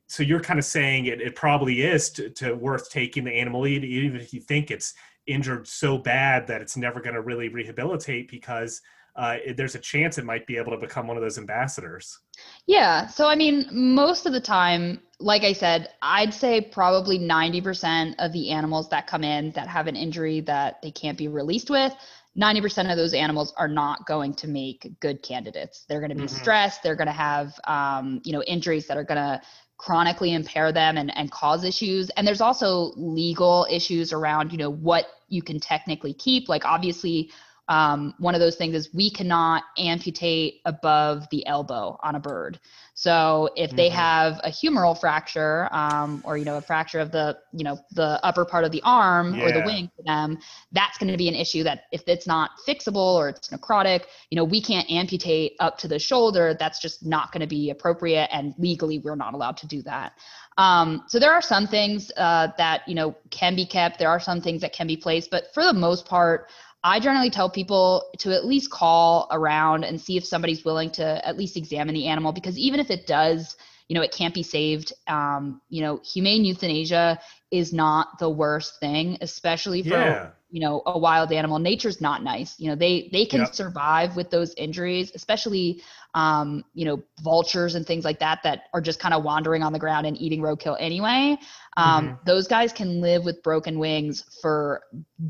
so you're kind of saying it, it probably is to, to worth taking the animal, even if you think it's injured so bad that it's never going to really rehabilitate because uh, it, there's a chance it might be able to become one of those ambassadors. Yeah. So, I mean, most of the time, like I said, I'd say probably 90% of the animals that come in that have an injury that they can't be released with, 90% of those animals are not going to make good candidates. They're going to be Mhm. stressed. They're going to have, um, you know, injuries that are going to chronically impair them and, and cause issues. And there's also legal issues around, you know, what you can technically keep. Like, obviously, um, one of those things is we cannot amputate above the elbow on a bird. So if they Mhm. have a humeral fracture, um, or you know a fracture of the you know the upper part of the arm or the wing for them, that's going to be an issue that if it's not fixable or it's necrotic, you know we can't amputate up to the shoulder. That's just not going to be appropriate, and legally we're not allowed to do that. Um, so there are some things uh, that you know can be kept. There are some things that can be placed, but for the most part, I generally tell people to at least call around and see if somebody's willing to at least examine the animal because even if it does, you know, it can't be saved. Um, you know, humane euthanasia is not the worst thing, especially for Yeah. you know a wild animal. Nature's not nice. You know, they they can Yep. survive with those injuries, especially um, you know vultures and things like that that are just kind of wandering on the ground and eating roadkill anyway. Um, Mhm. Those guys can live with broken wings for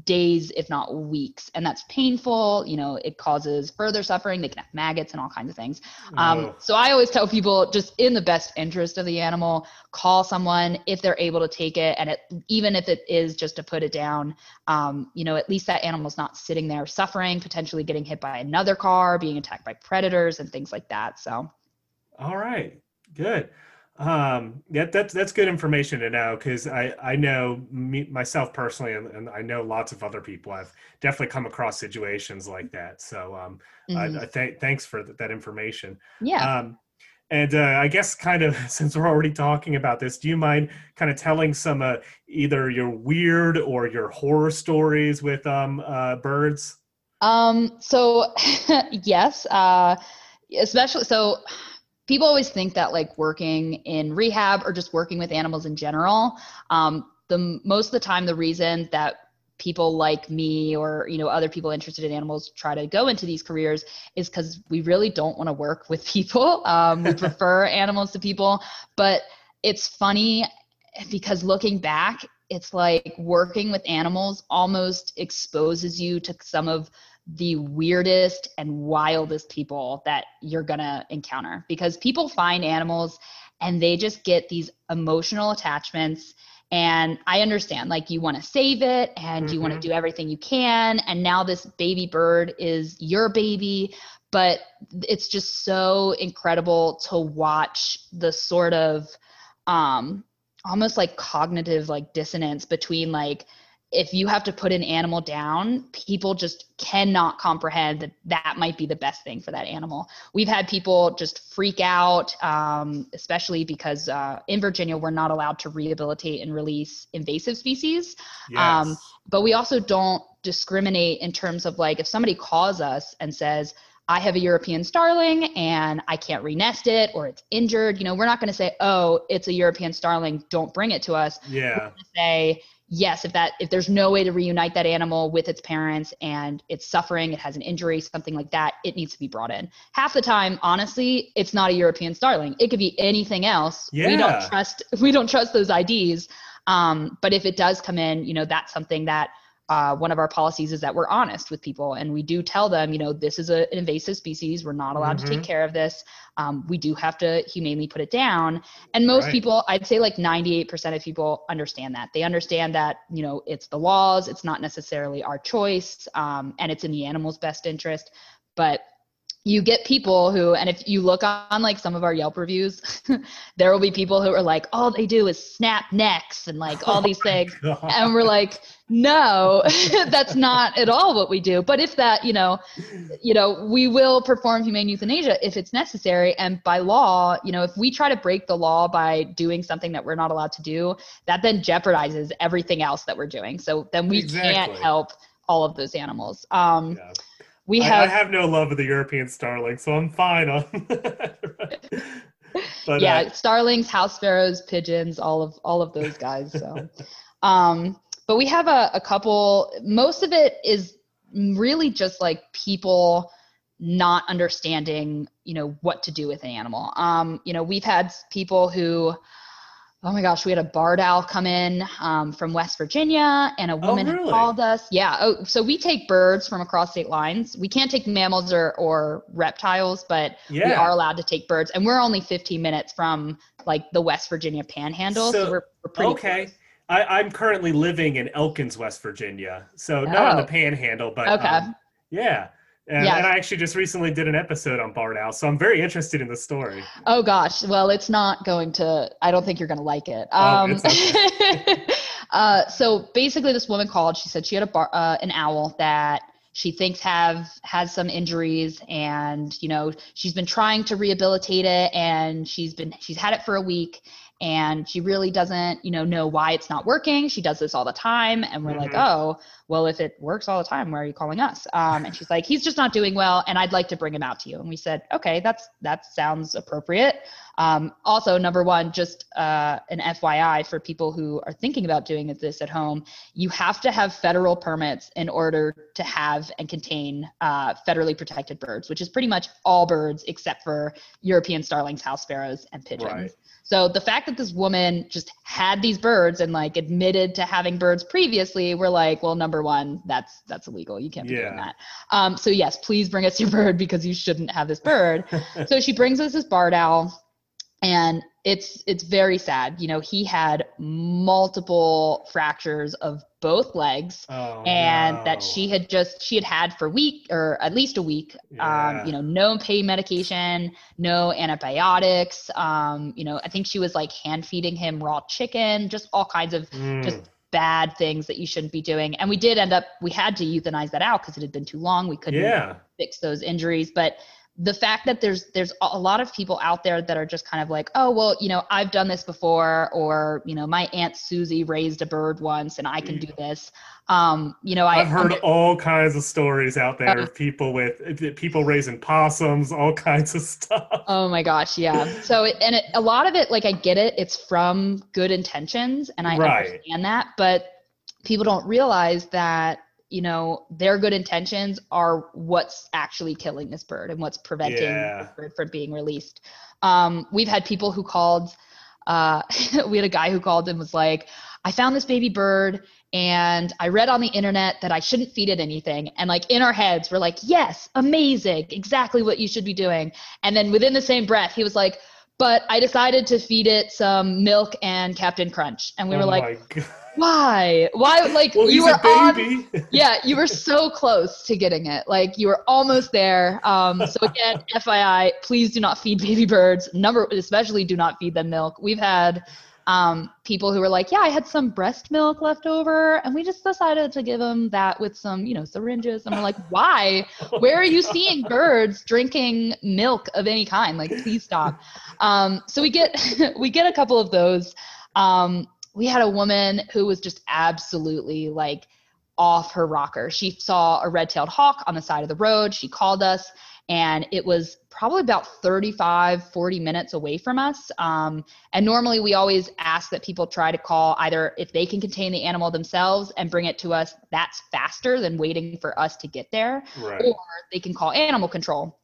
days, if not weeks, and that's painful. You know, it causes further suffering. They can have maggots and all kinds of things. Um, so I always tell people, just in the best interest of the animal, call someone if they're able to take it, and it, even if it is just to put it down. Um, you know, at least that animal's not sitting there suffering, potentially getting hit by another car, being attacked by predators, and things like that. So. All right, good. Um, yeah, that's that's good information to know because I I know me myself personally, and, and I know lots of other people have definitely come across situations like that. So um, mhm. I, I thank thanks for th- that information. yeah. Um, and uh, I guess kind of since we're already talking about this, do you mind kind of telling some uh, either your weird or your horror stories with um uh, birds? Um, so yes, uh, especially so people always think that like working in rehab or just working with animals in general, um, the most of the time the reason that people like me or you know other people interested in animals try to go into these careers is because we really don't want to work with people. Um, we prefer animals to people but it's funny because looking back it's like working with animals almost exposes you to some of the weirdest and wildest people that you're gonna encounter because people find animals and they just get these emotional attachments. And i understand like you want to save it and you want to do everything you can. And now this baby bird is your baby but it's just so incredible to watch the sort of um almost like cognitive like dissonance between like if you have to put an animal down, people just cannot comprehend that that might be the best thing for that animal. We've had people just freak out, um, especially because uh, in Virginia, we're not allowed to rehabilitate and release invasive species. Yes. Um, But we also don't discriminate in terms of like if somebody calls us and says, I have a European starling and I can't renest it or it's injured, you know, we're not going to say, oh, it's a European starling, don't bring it to us yeah. say yes if that if there's no way to reunite that animal with its parents and it's suffering it has an injury something like that it needs to be brought in. Half the time honestly it's not a european starling. It could be anything else. We don't trust we don't trust those ids um, but if it does come in you know that's something that uh, one of our policies is that we're honest with people and we do tell them you know this is a, an invasive species we're not allowed to take Mhm. care of this um, we do have to humanely put it down and most Right. people i'd say like 98% of people understand that they understand that you know it's the laws it's not necessarily our choice um, and it's in the animal's best interest but you get people who and if you look on like some of our yelp reviews there will be people who are like all they do is snap necks and like all these things. God. and we're like no that's not at all what we do. But if that you know you know we will perform humane euthanasia if it's necessary. And by law you know if we try to break the law by doing something that we're not allowed to do that then jeopardizes everything else that we're doing. So then we can't help all of those animals. Um Yeah. We I, have I have no love of the European starling, so I'm fine on. but yeah uh, starlings house sparrows pigeons all of all of those guys so um but we have a, a couple most of it is really just like people not understanding you know what to do with an animal um you know we've had people who oh my gosh we had a barred owl come in um, from west virginia and a woman had really? called us yeah oh so we take birds from across state lines we can't take mammals or, or reptiles but we are allowed to take birds and we're only 15 minutes from like the west virginia panhandle so, So, we're, we're pretty okay. close. I, I'm currently living in Elkins, West Virginia, so not on the Oh. Panhandle, but Okay. um, Yeah. And, Yeah. and I actually just recently did an episode on barred owls, so I'm very interested in the story. Oh gosh, well, it's not going to. I don't think you're going to like it. Oh, Um, it's uh, so basically, this woman called. She said she had a bar, uh, an owl that she thinks have has some injuries, and you know she's been trying to rehabilitate it, and she's been she's had it for a week, and she really doesn't you know know why it's not working. She does this all the time, and we're like, Mhm. oh, well, if it works all the time, why are you calling us? Um, and she's like, he's just not doing well, and I'd like to bring him out to you. And we said, okay, that's that sounds appropriate. Um, also, number one, just uh, an FYI for people who are thinking about doing this at home, you have to have federal permits in order to have and contain uh, federally protected birds, which is pretty much all birds except for European starlings, house sparrows, and pigeons. Right. So the fact that this woman just had these birds and like admitted to having birds previously, we're like, well, number one, that's that's illegal. You can't be doing that. Um, so yes, please bring us your bird because you shouldn't have this bird. so she brings us this barred owl, and it's it's very sad. You know, he had multiple fractures of both legs Oh, and no. that she had just she had had for a week or at least a week Yeah. um you know no pain medication no antibiotics um you know i think she was like hand feeding him raw chicken just all kinds of Mm. just bad things that you shouldn't be doing and we did end up we had to euthanize that out because it had been too long we couldn't yeah. fix those injuries but the fact that there's there's a lot of people out there that are just kind of like oh well you know i've done this before or you know my aunt susie raised a bird once and i can do this um you know I, I've heard I'm- all kinds of stories out there Uh, of people with people raising possums, all kinds of stuff. Oh my gosh, yeah. So it, and it, a lot of it, like I get it, it's from good intentions, and I Right. understand that, but people don't realize that you know their good intentions are what's actually killing this bird and what's preventing Yeah. this bird from being released. Um, we've had people who called. Uh, we had a guy who called and was like, "I found this baby bird." And I read on the internet that I shouldn't feed it anything. And like in our heads, we're like, yes, amazing, exactly what you should be doing. And then within the same breath, he was like, but I decided to feed it some milk and Captain Crunch. And we were oh like, God. why? Why? Like well, you were a on, baby. yeah, you were so close to getting it. Like you were almost there. Um, so again, FYI, please do not feed baby birds. Number, especially do not feed them milk. We've had um, people who were like, yeah, I had some breast milk left over, and we just decided to give them that with some, you know, syringes. And we're like, why? Where are you seeing birds drinking milk of any kind? Like, please stop. Um, so we get we get a couple of those. Um, we had a woman who was just absolutely like off her rocker. She saw a red-tailed hawk on the side of the road. She called us and it was probably about 35 40 minutes away from us um, and normally we always ask that people try to call either if they can contain the animal themselves and bring it to us that's faster than waiting for us to get there Right. or they can call animal control.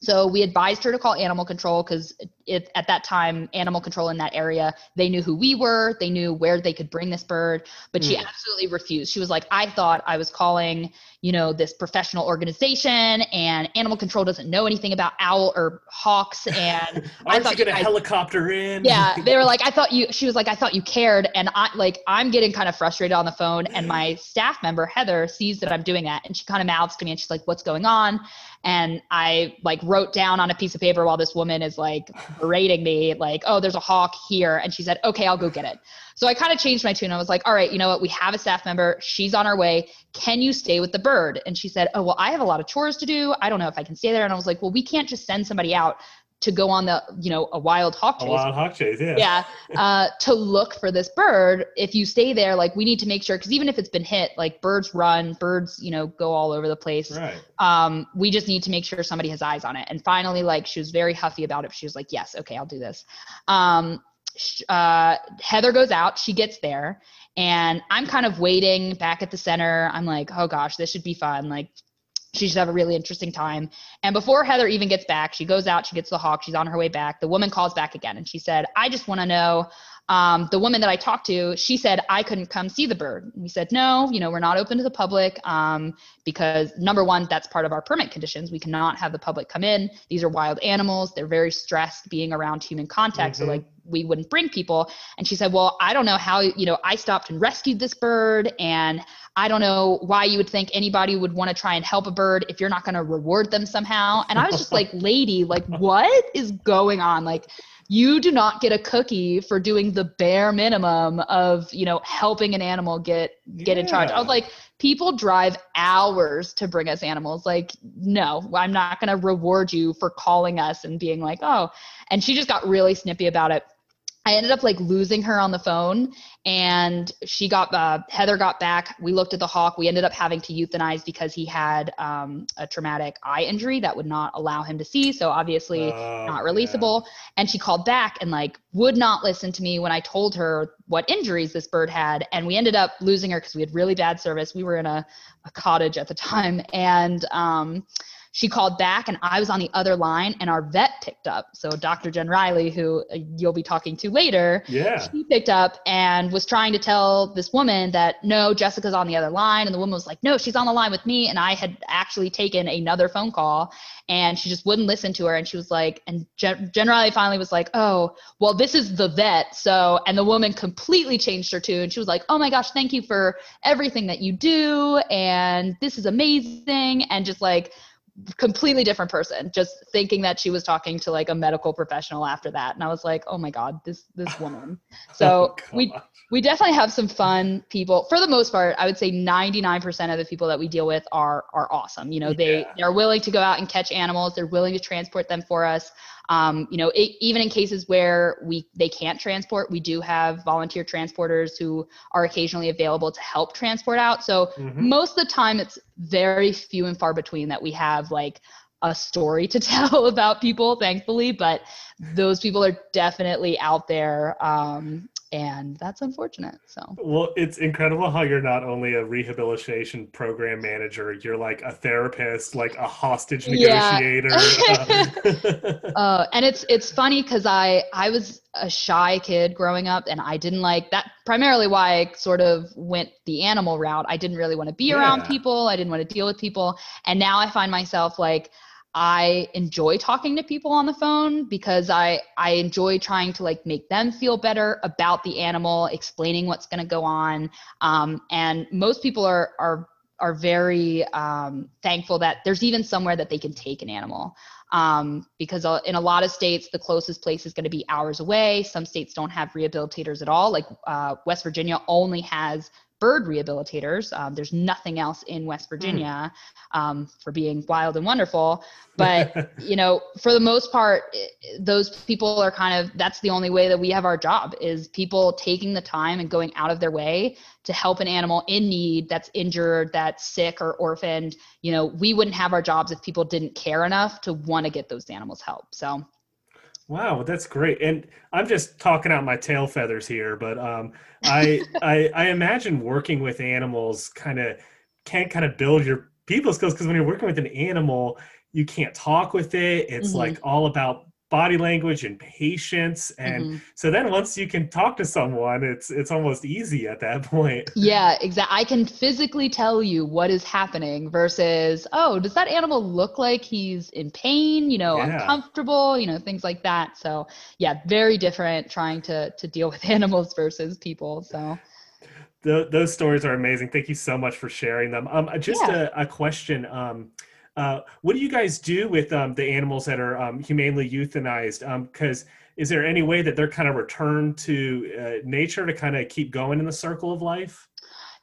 So we advised her to call animal control because at that time, animal control in that area, they knew who we were, they knew where they could bring this bird, but she Mm. absolutely refused. She was like, I thought I was calling, you know, this professional organization and animal control doesn't know anything about owl or hawks. And I thought you gonna guys- helicopter in? yeah, they were like, I thought you, she was like, I thought you cared. And I like, I'm getting kind of frustrated on the phone. And my staff member, Heather, sees that I'm doing that. And she kind of mouths to me and she's like, what's going on? And I like wrote down on a piece of paper while this woman is like berating me, like, oh, there's a hawk here. And she said, okay, I'll go get it. So I kind of changed my tune. I was like, all right, you know what? We have a staff member. She's on her way. Can you stay with the bird? And she said, oh, well, I have a lot of chores to do. I don't know if I can stay there. And I was like, well, we can't just send somebody out to go on the, you know, a wild hawk chase. A wild hawk chase. Yeah. yeah uh, to look for this bird if you stay there like we need to make sure because even if it's been hit like birds run birds you know go all over the place Right. um, we just need to make sure somebody has eyes on it and finally like she was very huffy about it she was like yes okay i'll do this um, sh- uh, heather goes out she gets there and i'm kind of waiting back at the center i'm like oh gosh this should be fun like she should have a really interesting time. And before Heather even gets back, she goes out, she gets the hawk, she's on her way back. The woman calls back again and she said, I just want to know um, the woman that I talked to, she said I couldn't come see the bird. We said no, you know, we're not open to the public um, because number one, that's part of our permit conditions. We cannot have the public come in. These are wild animals. They're very stressed being around human contact. Mm-hmm. So like we wouldn't bring people. And she said, well, I don't know how, you know, I stopped and rescued this bird and I don't know why you would think anybody would want to try and help a bird if you're not going to reward them somehow. And I was just like, lady, like what is going on? Like you do not get a cookie for doing the bare minimum of you know helping an animal get get in charge. I was like people drive hours to bring us animals. Like no i'm not going to reward you for calling us and being like oh and she just got really snippy about it I ended up like losing her on the phone and she got uh, Heather got back. We looked at the hawk. We ended up having to euthanize because he had um, a traumatic eye injury that would not allow him to see. So obviously Oh, not yeah. releasable. And she called back and like would not listen to me when I told her what injuries this bird had. And we ended up losing her because we had really bad service. We were in a, a cottage at the time. And um, she called back and I was on the other line and our vet picked up. So Dr. Jen Riley, who uh, you'll be talking to later, Yeah. she picked up and was trying to tell this woman that no, Jessica's on the other line. And the woman was like, no, she's on the line with me. And I had actually taken another phone call and she just wouldn't listen to her. And she was like, and Jen, Jen Riley finally was like, oh, well, this is the vet. So, and the woman completely changed her tune. and She was like, oh my gosh, thank you for everything that you do. And this is amazing. And just like, completely different person just thinking that she was talking to like a medical professional after that. And i was like oh my god this this woman. Oh so Oh, we we definitely have some fun people. For the most part i would say 99% of the people that we deal with are are awesome. You know they Yeah. they're willing to go out and catch animals. They're willing to transport them for us um, you know it, even in cases where we they can't transport we do have volunteer transporters who are occasionally available to help transport out so Mhm. most of the time it's very few and far between that we have like a story to tell about people thankfully but those people are definitely out there um, and that's unfortunate so Well, it's incredible how you're not only a rehabilitation program manager, you're like a therapist, like a hostage negotiator. uh, uh, and it's it's funny because I I was a shy kid growing up, and I didn't like that. Primarily, why I sort of went the animal route. I didn't really want to be around people. I didn't want to deal with people, and now I find myself like I enjoy talking to people on the phone because I I enjoy trying to like make them feel better about the animal, explaining what's going to go on. Um, and most people are are are very um, thankful that there's even somewhere that they can take an animal. Um, because uh, in a lot of states the closest place is going to be hours away. Some states don't have rehabilitators at all. Like uh, west virginia only has bird rehabilitators um, there's nothing else in west virginia um, for being wild and wonderful but you know for the most part those people are kind of that's the only way that we have our job is people taking the time and going out of their way to help an animal in need that's injured that's sick or orphaned. You know we wouldn't have our jobs if people didn't care enough to want to get those animals help so Wow, that's great. And I'm just talking out my tail feathers here, but um, I, I I imagine working with animals kind of can kind of build your people skills because when you're working with an animal, you can't talk with it. It's Mhm. like all about body language and patience and mhm. so then once you can talk to someone it's it's almost easy at that point yeah exactly i can physically tell you what is happening versus oh does that animal look like he's in pain you know Yeah. uncomfortable you know things like that so yeah very different trying to to deal with animals versus people so Th- those stories are amazing. Thank you so much for sharing them. Um, just Yeah. a, a question. Um, uh, what do you guys do with um, the animals that are um, humanely euthanized? Because is there any way that they're kind of returned to uh, nature to kind of keep going in the circle of life?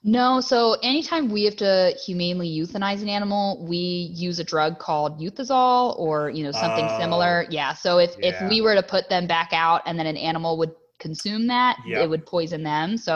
No, so anytime we have to humanely euthanize an animal, we use a drug called Euthasol or you know something Oh. similar. Yeah. So if Yeah. if we were to put them back out and then an animal would consume that, Yep. it would poison them. So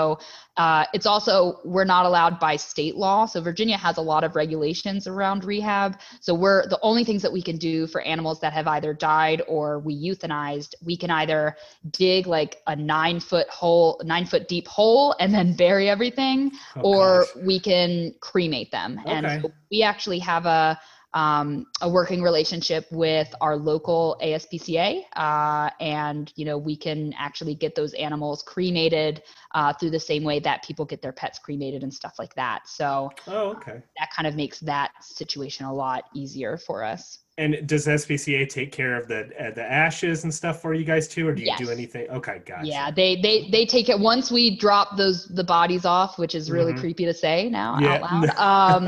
uh, it's also we're not allowed by state law. So Virginia has a lot of regulations around rehab. So we're the only things that we can do for animals that have either died or we euthanized. We can either dig like a nine foot hole, nine foot deep hole, and then bury everything Oh, or gosh. we can cremate them. And so we actually have a um, a working relationship with our local ASPCA, uh, and you know we can actually get those animals cremated uh, through the same way that people get their pets cremated and stuff like that. So Oh, okay. that kind of makes that situation a lot easier for us. And does SPCA take care of the uh, the ashes and stuff for you guys too, or do you do anything? Okay, gotcha. Yeah, they they they take it once we drop those the bodies off, which is really Mhm. creepy to say now Yeah. out loud.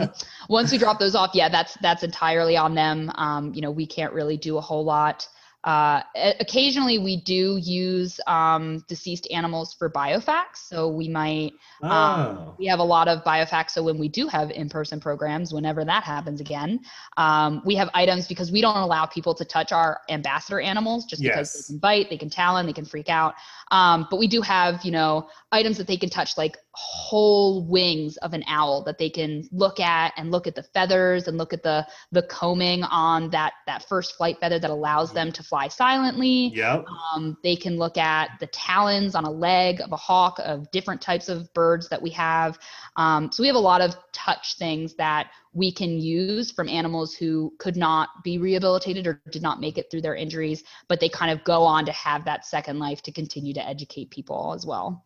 Um, once we drop those off, yeah, that's that's entirely on them. Um, you know, we can't really do a whole lot. Uh, occasionally, we do use um, deceased animals for biofacts, so we might Oh, um, we have a lot of biofacts. So when we do have in-person programs, whenever that happens again, um, we have items because we don't allow people to touch our ambassador animals just because they can bite, they can talon, they can freak out. Um, but we do have, you know, items that they can touch, like whole wings of an owl that they can look at and look at the feathers and look at the the combing on that that first flight feather that allows them to fly silently. yep. Um, they can look at the talons on a leg of a hawk of different types of birds that we have. Um, so we have a lot of touch things that we can use from animals who could not be rehabilitated or did not make it through their injuries, but they kind of go on to have that second life to continue to educate people as well.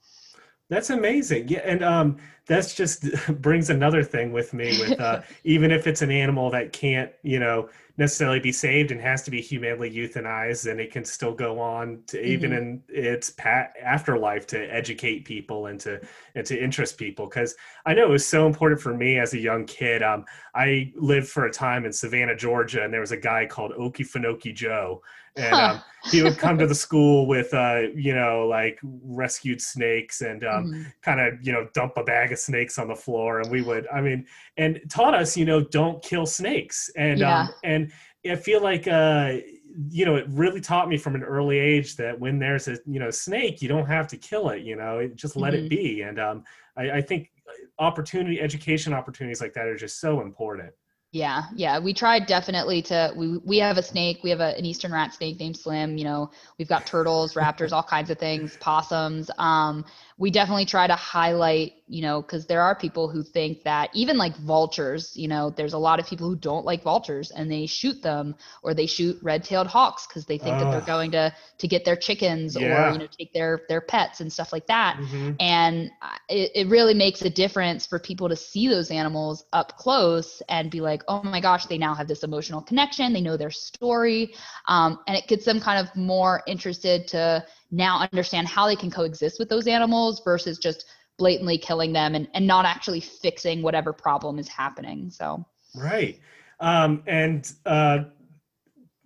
That's amazing. Yeah, and um, that's just brings another thing with me. With uh, even if it's an animal that can't, you know, necessarily be saved and has to be humanely euthanized, and it can still go on to even Mhm. in its pat afterlife to educate people and to and to interest people. Because I know it was so important for me as a young kid. Um, I lived for a time in Savannah, Georgia, and there was a guy called Okefenokee Joe, and Huh. um, he would come to the school with, uh, you know, like rescued snakes and um, Mhm. kind of you know dump a bag of snakes on the floor and we would i mean and taught us you know don't kill snakes and Yeah. um and i feel like uh you know it really taught me from an early age that when there's a you know snake you don't have to kill it you know it, just let it Mhm. be and um I, I think opportunity education opportunities like that are just so important Yeah, yeah. We tried definitely to. We we have a snake. We have a, an eastern rat snake named Slim. You know, we've got turtles, raptors, all kinds of things, possums. Um, we definitely try to highlight. You know, because there are people who think that even like vultures. You know, there's a lot of people who don't like vultures and they shoot them or they shoot red-tailed hawks because they think that they're going to to get their chickens Yeah. or you know take their their pets and stuff like that Mhm. and it, it really makes a difference for people to see those animals up close and be like oh my gosh they now have this emotional connection they know their story um, and it gets them kind of more interested to now understand how they can coexist with those animals versus just blatantly killing them and, and not actually fixing whatever problem is happening so Right. Um, and uh,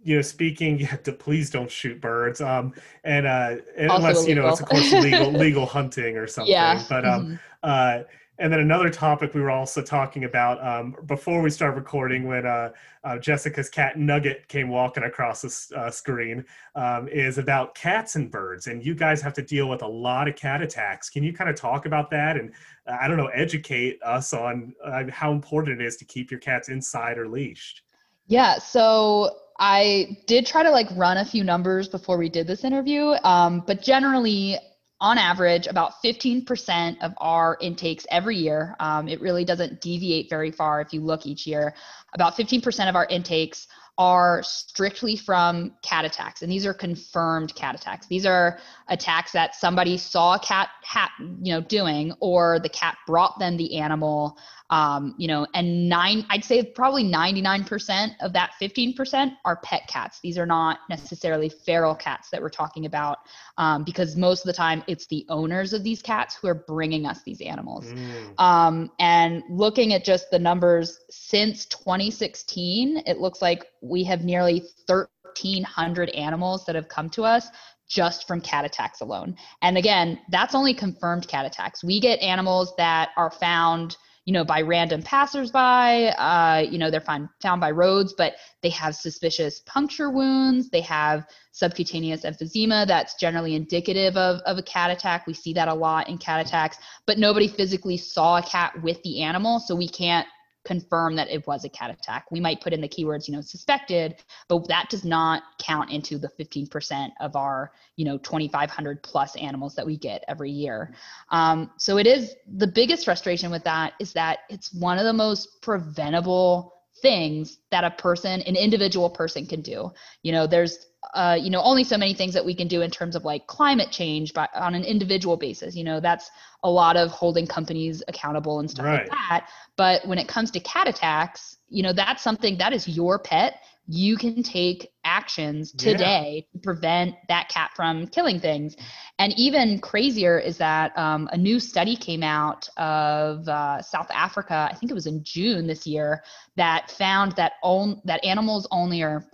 you know, speaking to please don't shoot birds. Um, and uh, and unless you know it's of course legal legal hunting or something. yeah But um, mhm. uh, and then another topic we were also talking about um, before we start recording when uh, uh, Jessica's cat Nugget came walking across the uh, screen um, is about cats and birds. And you guys have to deal with a lot of cat attacks. Can you kind of talk about that and uh, I don't know, educate us on uh, how important it is to keep your cats inside or leashed? Yeah, so I did try to like run a few numbers before we did this interview, um, but generally, on average, about 15% of our intakes every year, um, it really doesn't deviate very far if you look each year, about 15% of our intakes are strictly from cat attacks and these are confirmed cat attacks. These are attacks that somebody saw a cat hat you know doing or the cat brought them the animal um, you know, and nine, I'd say probably 99% of that 15% are pet cats. These are not necessarily feral cats that we're talking about um, because most of the time it's the owners of these cats who are bringing us these animals. Mm. Um, and looking at just the numbers since 2016, it looks like we have nearly 1,300 animals that have come to us just from cat attacks alone. And again, that's only confirmed cat attacks. We get animals that are found, you know, by random passersby. Uh, you know, they're found found by roads, but they have suspicious puncture wounds. They have subcutaneous emphysema that's generally indicative of, of a cat attack. We see that a lot in cat attacks, but nobody physically saw a cat with the animal, so we can't confirm that it was a cat attack. We might put in the keywords, you know, suspected, but that does not count into the 15% of our, you know, 2,500 plus animals that we get every year. Um, so it is the biggest frustration with that is that it's one of the most preventable things that a person an individual person can do. You know there's uh, you know only so many things that we can do in terms of like climate change but on an individual basis. You know that's a lot of holding companies accountable and stuff Right. like that. But when it comes to cat attacks you know that's something that is your pet you can take actions Yeah. today to prevent that cat from killing things and even crazier is that um, a new study came out of uh, South Africa. I think it was in June this year that found that on, that animals only or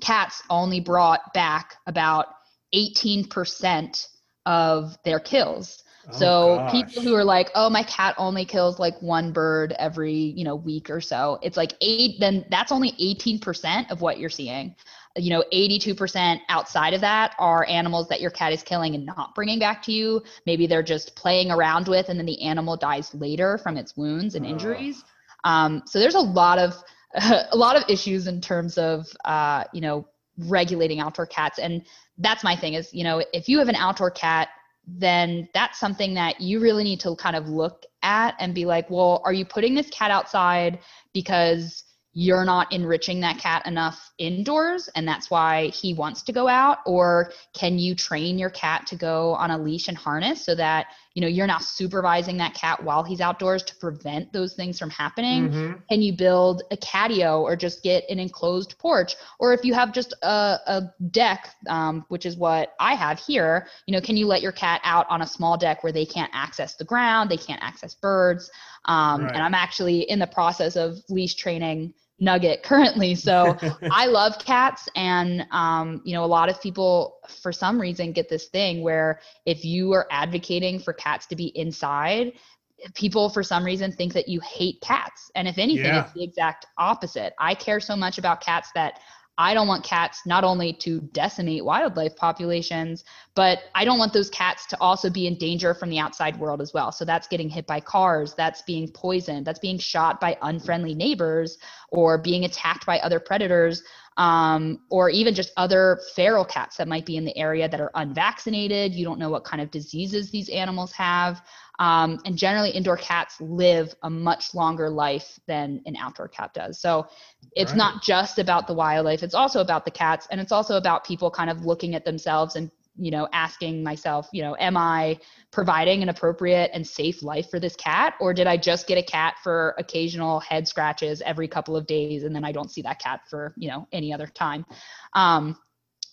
cats only brought back about 18% of their kills. Oh, so people who are like, "Oh, my cat only kills like one bird every, you know, week or so." It's like 8 then that's only 18% of what you're seeing. You know, 82% outside of that are animals that your cat is killing and not bringing back to you. Maybe they're just playing around with and then the animal dies later from its wounds and injuries. Um, so there's a lot of a lot of issues in terms of uh, you know regulating outdoor cats and that's my thing is you know if you have an outdoor cat then that's something that you really need to kind of look at and be like well are you putting this cat outside because you're not enriching that cat enough indoors and that's why he wants to go out? Or can you train your cat to go on a leash and harness so that you know you're not supervising that cat while he's outdoors to prevent those things from happening Mhm. can you build a catio or just get an enclosed porch or if you have just a, a deck um, which is what i have here you know can you let your cat out on a small deck where they can't access the ground they can't access birds um, Right. and i'm actually in the process of leash training nugget currently so I love cats, and um, you know, a lot of people for some reason get this thing where if you are advocating for cats to be inside, people for some reason think that you hate cats. And if anything, Yeah. it's the exact opposite. I care so much about cats that I don't want cats not only to decimate wildlife populations, but I don't want those cats to also be in danger from the outside world as well. So that's getting hit by cars, that's being poisoned, that's being shot by unfriendly neighbors, or being attacked by other predators, um, or even just other feral cats that might be in the area that are unvaccinated. You don't know what kind of diseases these animals have. Um, and generally, indoor cats live a much longer life than an outdoor cat does. So it's Right. not just about the wildlife, it's also about the cats. And it's also about people kind of looking at themselves and you know asking myself you know am i providing an appropriate and safe life for this cat? Or did i just get a cat for occasional head scratches every couple of days and then i don't see that cat for you know any other time? Um,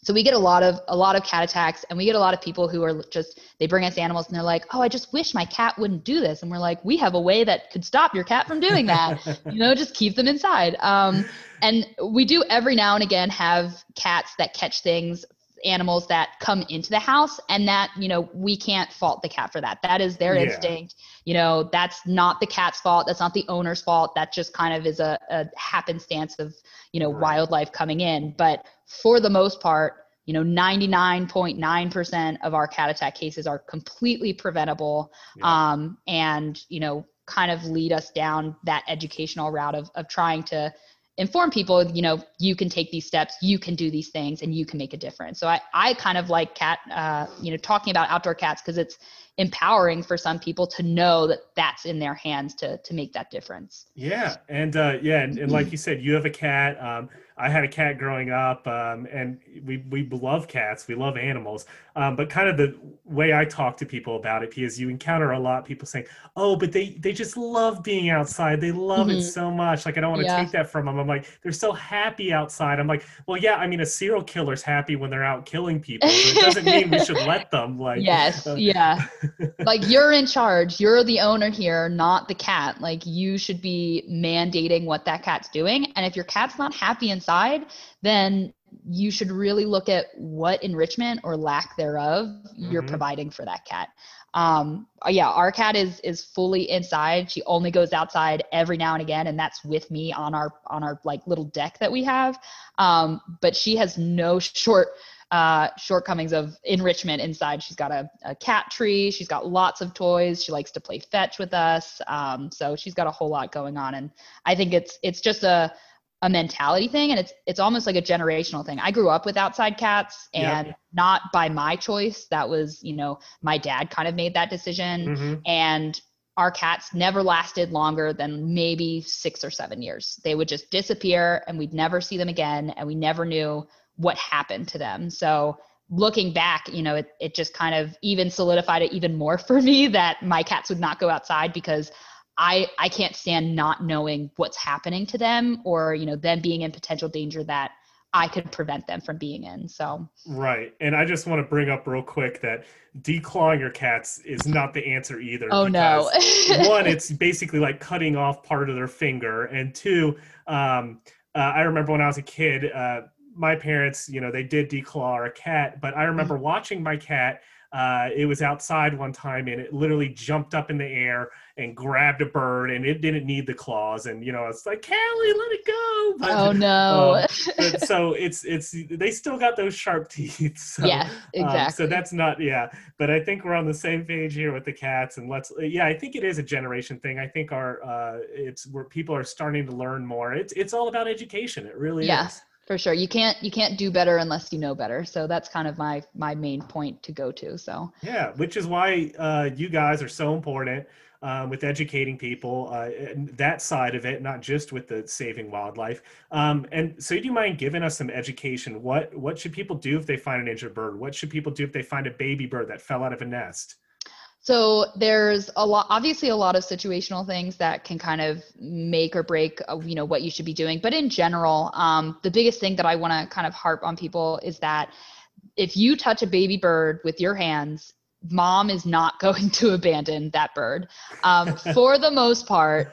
so we get a lot of a lot of cat attacks and we get a lot of people who are just they bring us animals and they're like oh i just wish my cat wouldn't do this. And we're like we have a way that could stop your cat from doing that. You know just keep them inside. Um, and we do every now and again have cats that catch things animals that come into the house and that you know we can't fault the cat for that that is their Yeah. instinct you know that's not the cat's fault that's not the owner's fault that just kind of is a, a happenstance of you know Right. wildlife coming in but for the most part you know 99.9% of our cat attack cases are completely preventable Yeah. um, and you know kind of lead us down that educational route of, of trying to inform people you know you can take these steps you can do these things and you can make a difference so i, I kind of like cat uh, you know talking about outdoor cats because it's empowering for some people to know that that's in their hands to to make that difference Yeah, and uh, yeah, and, and like you said, you have a cat. Um, I had a cat growing up, um, and we we love cats. We love animals. Um, but kind of the way I talk to people about it, because you encounter a lot of people saying, "Oh, but they they just love being outside. They love it Mhm. so much. Like I don't want to Yeah. take that from them." I'm like, they're so happy outside. I'm like, well, yeah. I mean, a serial killer's happy when they're out killing people. But it doesn't mean we should let them. Like yes uh, yeah like you're in charge you're the owner here not the cat like you should be mandating what that cat's doing and if your cat's not happy inside then you should really look at what enrichment or lack thereof you're Mhm. providing for that cat um uh, yeah our cat is is fully inside she only goes outside every now and again and that's with me on our on our like little deck that we have um but she has no short uh, shortcomings of enrichment inside. She's got a, a cat tree. She's got lots of toys. She likes to play fetch with us. Um, so she's got a whole lot going on, and I think it's it's just a a mentality thing, and it's it's almost like a generational thing. I grew up with outside cats, Yep. and not by my choice. That was you know my dad kind of made that decision, mhm. and our cats never lasted longer than maybe six or seven years. They would just disappear and we'd never see them again. And we never knew what happened to them. So looking back, you know, it, it just kind of even solidified it even more for me that my cats would not go outside because I I can't stand not knowing what's happening to them or, you know, them being in potential danger that I could prevent them from being in. So right, and I just want to bring up real quick that declawing your cats is not the answer either. Oh no! one, it's basically like cutting off part of their finger, and two, um, uh, I remember when I was a kid, uh, my parents, you know, they did declaw our cat, but I remember mm-hmm. watching my cat uh, it was outside one time and it literally jumped up in the air and grabbed a bird and it didn't need the claws. And you know it's like Callie let it go. But, oh no. um, so it's it's they still got those sharp teeth. So, yeah exactly um, so that's not yeah. But I think we're on the same page here with the cats and let's yeah I think it is a generation thing. I think our uh, it's where people are starting to learn more. It's it's all about education. It really yeah. is for sure. You can't you can't do better unless you know better. So that's kind of my my main point to go to so. Yeah which is why uh, you guys are so important um, with educating people uh, that side of it not just with the saving wildlife. Um, and so do you mind giving us some education? What what should people do if they find an injured bird? What should people do if they find a baby bird that fell out of a nest so there's a lot, obviously, a lot of situational things that can kind of make or break, uh, you know, what you should be doing. But in general, um, the biggest thing that I want to kind of harp on people is that if you touch a baby bird with your hands, mom is not going to abandon that bird. Um, for the most part,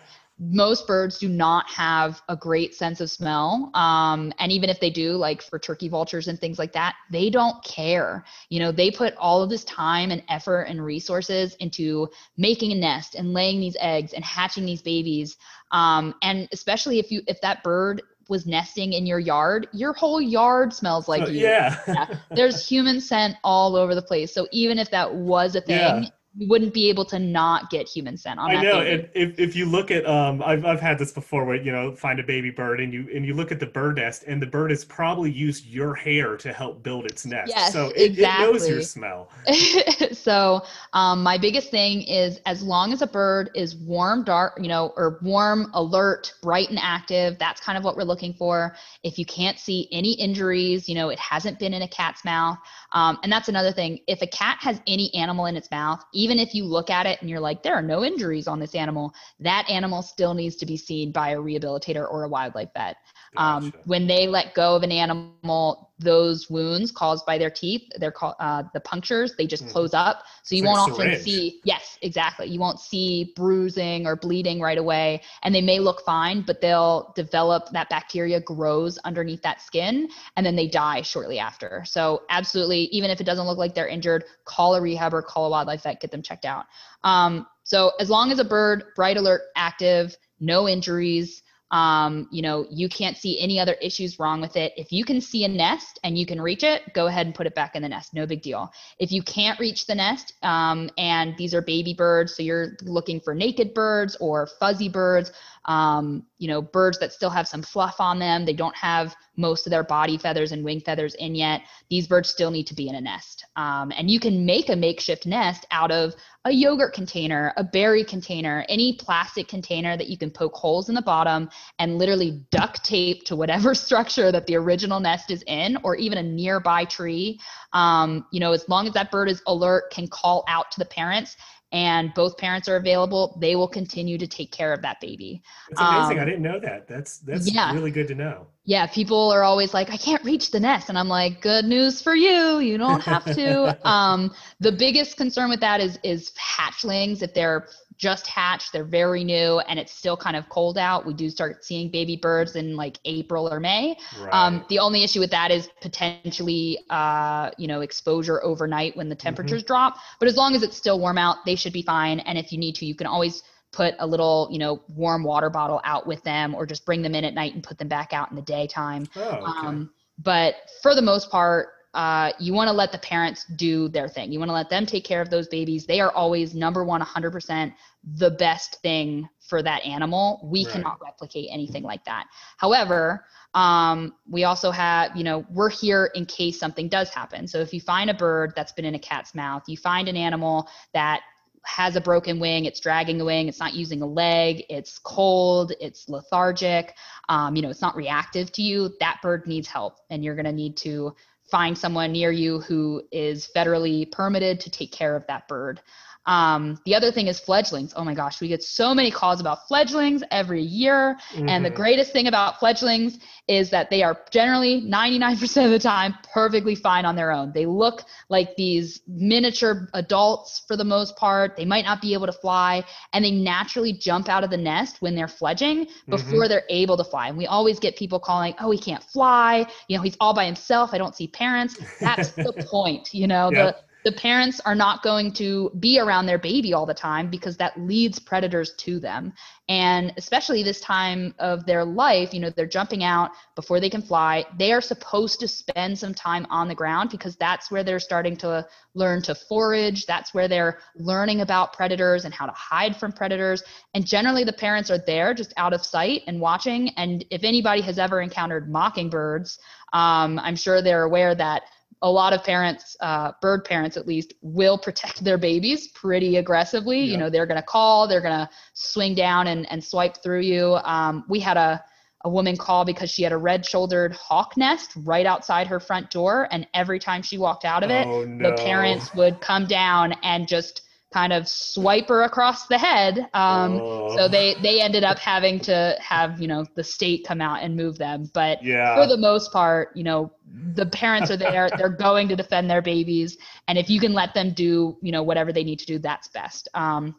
most birds do not have a great sense of smell um, and even if they do like for turkey vultures and things like that they don't care you know they put all of this time and effort and resources into making a nest and laying these eggs and hatching these babies um, and especially if you if that bird was nesting in your yard, your whole yard smells like you. Yeah. yeah. There's human scent all over the place. So even if that was a thing, yeah you wouldn't be able to not get human scent on I know, and if, if you look at um, I've I've had this before where you know find a baby bird and you and you look at the bird nest and the bird has probably used your hair to help build its nest. Yes, so it, exactly. it knows your smell. so um, my biggest thing is as long as a bird is warm, dark, you know, or warm, alert, bright, and active, that's kind of what we're looking for. If you can't see any injuries, you know, it hasn't been in a cat's mouth, um, and that's another thing. If a cat has any animal in its mouth even if you look at it and you're like, there are no injuries on this animal, that animal still needs to be seen by a rehabilitator or a wildlife vet. Um, gotcha. Um, when they let go of an animal, those wounds caused by their teeth, they're called uh, the punctures, they just mm. close up. So you won't often see, yes, exactly. You won't see bruising or bleeding right away. And they may look fine, but they'll develop that bacteria grows underneath that skin and then they die shortly after. So, absolutely, even if it doesn't look like they're injured, call a rehab or call a wildlife vet, get them checked out. Um, so, as long as a bird, bright alert, active, no injuries, um, you know, you can't see any other issues wrong with it. If you can see a nest and you can reach it, go ahead and put it back in the nest. No big deal. If you can't reach the nest um, and these are baby birds, so you're looking for naked birds or fuzzy birds, um, you know, birds that still have some fluff on them, they don't have most of their body feathers and wing feathers in yet. These birds still need to be in a nest. Um, and you can make a makeshift nest out of a yogurt container, a berry container, any plastic container that you can poke holes in the bottom and literally duct tape to whatever structure that the original nest is in, or even a nearby tree. Um, you know, as long as that bird is alert, can call out to the parents and both parents are available, they will continue to take care of that baby. That's amazing. Um, I didn't know that. That's that's yeah. really good to know. Yeah, people are always like, I can't reach the nest. And I'm like, good news for you. You don't have to. um, the biggest concern with that is is hatchlings. If they're just hatched, they're very new, and it's still kind of cold out. We do start seeing baby birds in like April or May. Right. Um, the only issue with that is potentially, uh, you know, exposure overnight when the mm-hmm. temperatures mm-hmm. drop. But as long as it's still warm out, they should be fine. And if you need to, you can always put a little, you know, warm water bottle out with them, or just bring them in at night and put them back out in the daytime. Oh, okay. um, but for the most part, uh, you want to let the parents do their thing. You want to let them take care of those babies. They are always number one, 100% the best thing for that animal. We right. cannot replicate anything like that. However, um, we also have, you know, we're here in case something does happen. So if you find a bird that's been in a cat's mouth, you find an animal that has a broken wing, it's dragging a wing, it's not using a leg, it's cold, it's lethargic, um, you know, it's not reactive to you, that bird needs help. And you're going to need to find someone near you who is federally permitted to take care of that bird. Um, the other thing is fledglings. Oh my gosh, we get so many calls about fledglings every year. Mm-hmm. And the mm-hmm. greatest thing about fledglings is that they are generally 99% of the time perfectly fine on their own. They look like these miniature adults for the most part. They might not be able to fly, and they naturally jump out of the nest when they're fledging before mm-hmm. they're able to fly. And we always get people calling, "Oh, he can't fly. You know, he's all by himself. I don't see parents." That's the point. You know, yep. the the parents are not going to be around their baby all the time because that leads predators to them. And especially this time of their life you know they're jumping out before they can fly. They are supposed to spend some time on the ground because that's where they're starting to learn to forage. That's where they're learning about predators and how to hide from predators. And generally the parents are there just out of sight and watching. And if anybody has ever encountered mockingbirds um, i'm sure they're aware that a lot of parents, uh, bird parents at least, will protect their babies pretty aggressively. Yeah. You know, they're going to call, they're going to swing down and, and swipe through you. Um, we had a, a woman call because she had a red shouldered hawk nest right outside her front door. And every time she walked out of it, oh, no. the parents would come down and just kind of swipe her across the head. Um, oh. So they they ended up having to have you know the state come out and move them. But yeah. for the most part, you know the parents are there. they're going to defend their babies, and if you can let them do you know whatever they need to do, that's best. Um,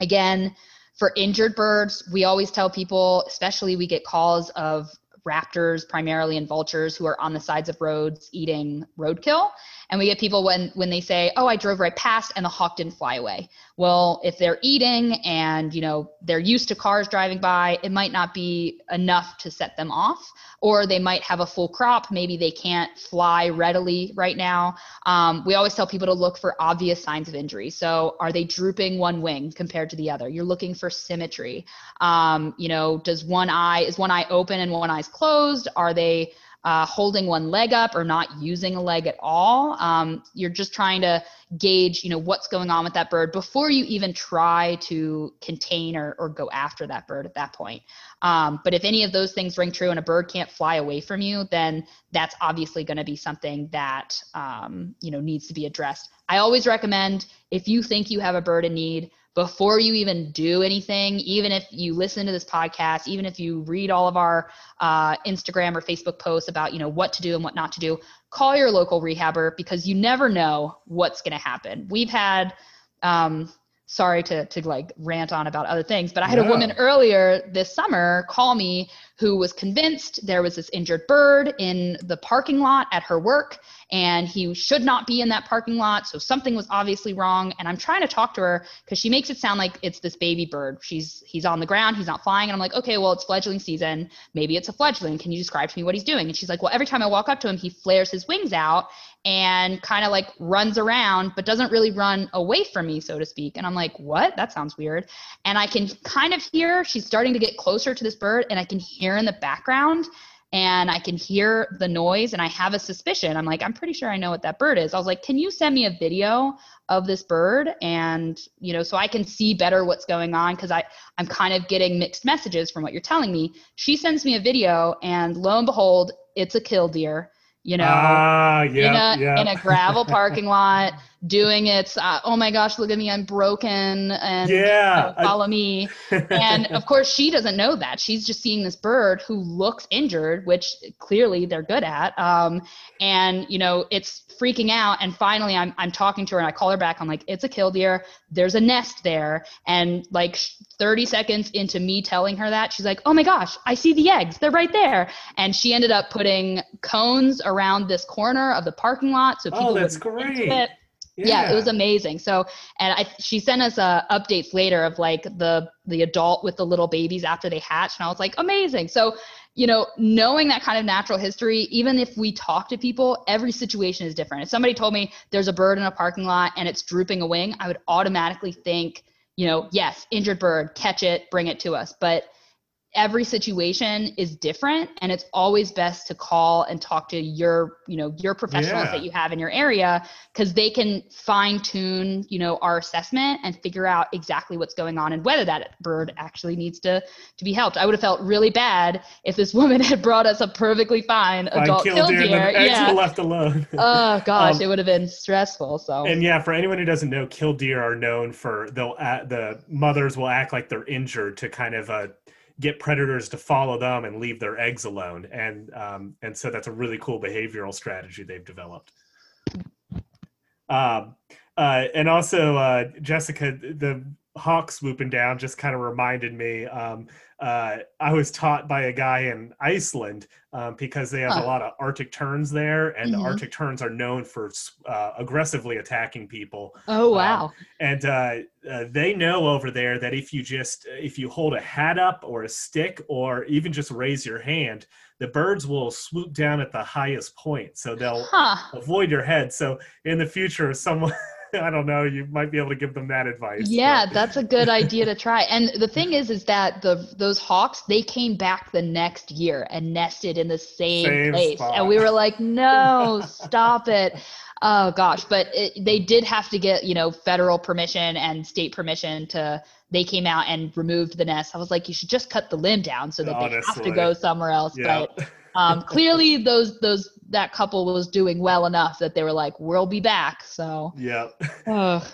again. For injured birds, we always tell people, especially we get calls of raptors primarily and vultures who are on the sides of roads eating roadkill and we get people when when they say oh i drove right past and the hawk didn't fly away. Well if they're eating and you know they're used to cars driving by it might not be enough to set them off or they might have a full crop. Maybe they can't fly readily right now. Um, we always tell people to look for obvious signs of injury. So are they drooping one wing compared to the other? You're looking for symmetry. Um, you know does one eye is one eye open and one eye's closed? Are they uh, holding one leg up or not using a leg at all. Um, you're just trying to gauge, you know, what's going on with that bird before you even try to contain or, or go after that bird at that point. Um, but if any of those things ring true and a bird can't fly away from you, then that's obviously going to be something that, um, you know, needs to be addressed. I always recommend if you think you have a bird in need, before you even do anything, even if you listen to this podcast, even if you read all of our uh, Instagram or Facebook posts about, you know, what to do and what not to do, call your local rehabber because you never know what's going to happen. We've had, um, sorry to, to like rant on about other things, but I had a woman earlier this summer call me who was convinced there was this injured bird in the parking lot at her work and he should not be in that parking lot. So something was obviously wrong. And I'm trying to talk to her because she makes it sound like it's this baby bird. She's he's on the ground, he's not flying. And I'm like, okay, well, it's fledgling season. Maybe it's a fledgling. Can you describe to me what he's doing? And she's like, well, every time I walk up to him, he flares his wings out and kind of like runs around, but doesn't really run away from me, so to speak. And I'm like, what? That sounds weird. And I can kind of hear she's starting to get closer to this bird, and I can hear in the background and I can hear the noise and I have a suspicion. I'm like, I'm pretty sure I know what that bird is. I was like, can you send me a video of this bird? And, you know, so I can see better what's going on because I I'm kind of getting mixed messages from what you're telling me. She sends me a video and lo and behold, it's a killdeer you know, ah, yeah, in, a, yeah. in a gravel parking lot, doing its, uh, oh my gosh, look at me, I'm broken, and yeah, you know, follow I... me. and of course, she doesn't know that. She's just seeing this bird who looks injured, which clearly they're good at. Um, and, you know, it's freaking out. And finally, I'm, I'm talking to her and I call her back. I'm like, it's a killdeer. There's a nest there. And like 30 seconds into me telling her that, she's like, oh my gosh, I see the eggs. They're right there. And she ended up putting cones around this corner of the parking lot. So people oh, that's great. Yeah. yeah. it was amazing. So, and I, she sent us uh, updates later of like the the adult with the little babies after they hatch, and I was like, amazing. So, you know, knowing that kind of natural history, even if we talk to people, every situation is different. If somebody told me there's a bird in a parking lot and it's drooping a wing, I would automatically think, you know, yes, injured bird, catch it, bring it to us. But every situation is different and it's always best to call and talk to your you know your professionals Yeah. that you have in your area because they can fine tune you know our assessment and figure out exactly what's going on and whether that bird actually needs to to be helped i would have felt really bad if this woman had brought us a perfectly fine adult killdeer, yeah left alone. oh gosh Um, it would have been stressful so And yeah, for anyone who doesn't know, killdeer are known for they'll act, the mothers will act like they're injured to kind of uh, get predators to follow them and leave their eggs alone, and um, and so that's a really cool behavioral strategy they've developed. Um, uh, and also, uh, Jessica, the hawk swooping down just kind of reminded me. Um, uh, I was taught by a guy in Iceland um, because they have a lot of Arctic terns there, and Mhm. the Arctic terns are known for uh, aggressively attacking people. oh um, wow And uh, uh, they know over there that if you just if you hold a hat up or a stick or even just raise your hand, the birds will swoop down at the highest point, so they'll huh avoid your head. So in the future, someone I don't know, you might be able to give them that advice. Yeah, but- that's a good idea to try. And the thing is, is that the those hawks they came back the next year and nested in the same, Same place, spot. and we were like, no, stop it. Oh gosh, but it, they did have to get you know federal permission and state permission to. They came out and removed the nest. I was like, you should just cut the limb down so that they have to go somewhere else. yeah. But um, clearly, those those that couple was doing well enough that they were like, we'll be back. So. yeah. Ugh.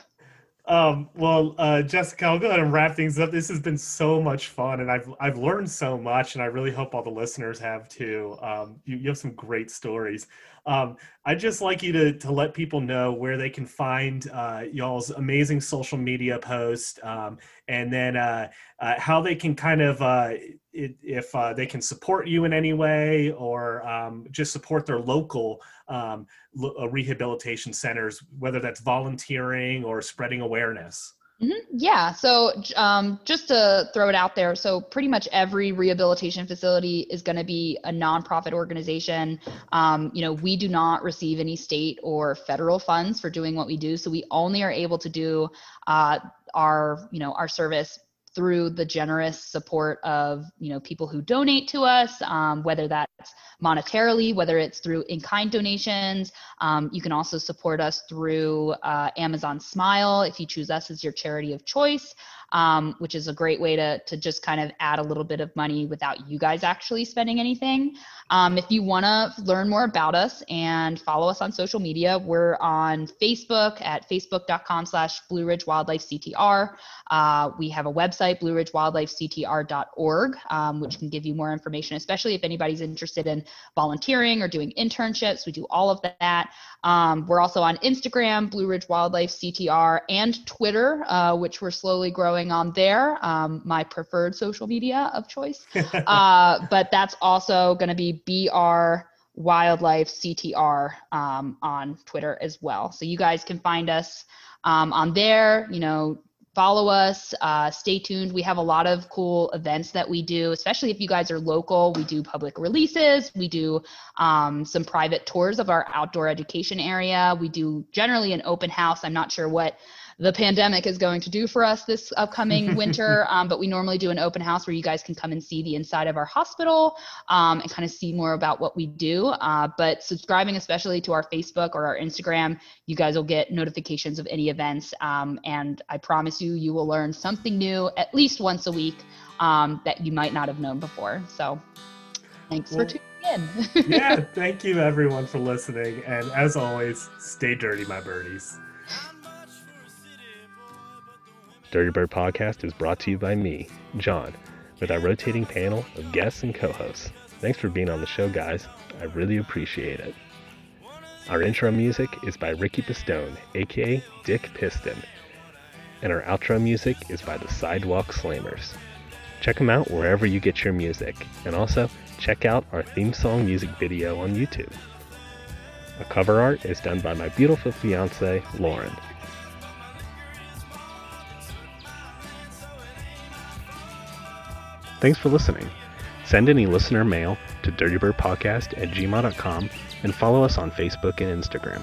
Um, well, uh, Jessica, I'll go ahead and wrap things up. This has been so much fun, and I've I've learned so much, and I really hope all the listeners have too. Um, you, you have some great stories. Um, I'd just like you to to let people know where they can find uh, y'all's amazing social media post, um, and then uh, uh, how they can kind of uh, it, if uh, they can support you in any way, or um, just support their local um, lo- uh, rehabilitation centers, whether that's volunteering or spreading awareness. Mhm. Yeah. So um, just to throw it out there, so pretty much every rehabilitation facility is going to be a nonprofit organization. Um, you know, we do not receive any state or federal funds for doing what we do, so we only are able to do uh, our, you know, our service through the generous support of you know people who donate to us um, whether that's monetarily whether it's through in-kind donations. Um, you can also support us through uh, Amazon Smile if you choose us as your charity of choice, um, which is a great way to, to just kind of add a little bit of money without you guys actually spending anything. Um, if you want to learn more about us and follow us on social media, we're on Facebook at facebook.com slash Blue Ridge Wildlife CTR. Uh, we have a website, blueridgewildlifectr.org, um, which can give you more information, especially if anybody's interested in volunteering or doing internships. We do all of that. Um, we're also on Instagram, Blue Ridge Wildlife CTR, and Twitter, uh, which we're slowly growing on there, um, my preferred social media of choice. Uh, but that's also going to be BR Wildlife CTR um, on Twitter as well. So you guys can find us um, on there, you know, follow us uh, stay tuned. We have a lot of cool events that we do especially if you guys are local. We do public releases. We do um, some private tours of our outdoor education area. We do generally an open house. I'm not sure what the pandemic is going to do for us this upcoming winter um, but we normally do an open house where you guys can come and see the inside of our hospital um, and kind of see more about what we do uh, but subscribing especially to our facebook or our instagram you guys will get notifications of any events um, and i promise you you will learn something new at least once a week um, that you might not have known before so thanks Well, for tuning in yeah, thank you everyone for listening. And as always, stay dirty, my birdies. Dirty Bird Podcast is brought to you by me, John, with our rotating panel of guests and co hosts. Thanks for being on the show, guys. I really appreciate it. Our intro music is by Ricky Pistone, aka Dick Piston, and our outro music is by the Sidewalk Slammers. Check them out wherever you get your music, and also check out our theme song music video on YouTube. Our cover art is done by my beautiful fiance, Lauren. Thanks for listening. Send any listener mail to dirtybirdpodcast at gmail.com and follow us on Facebook and Instagram.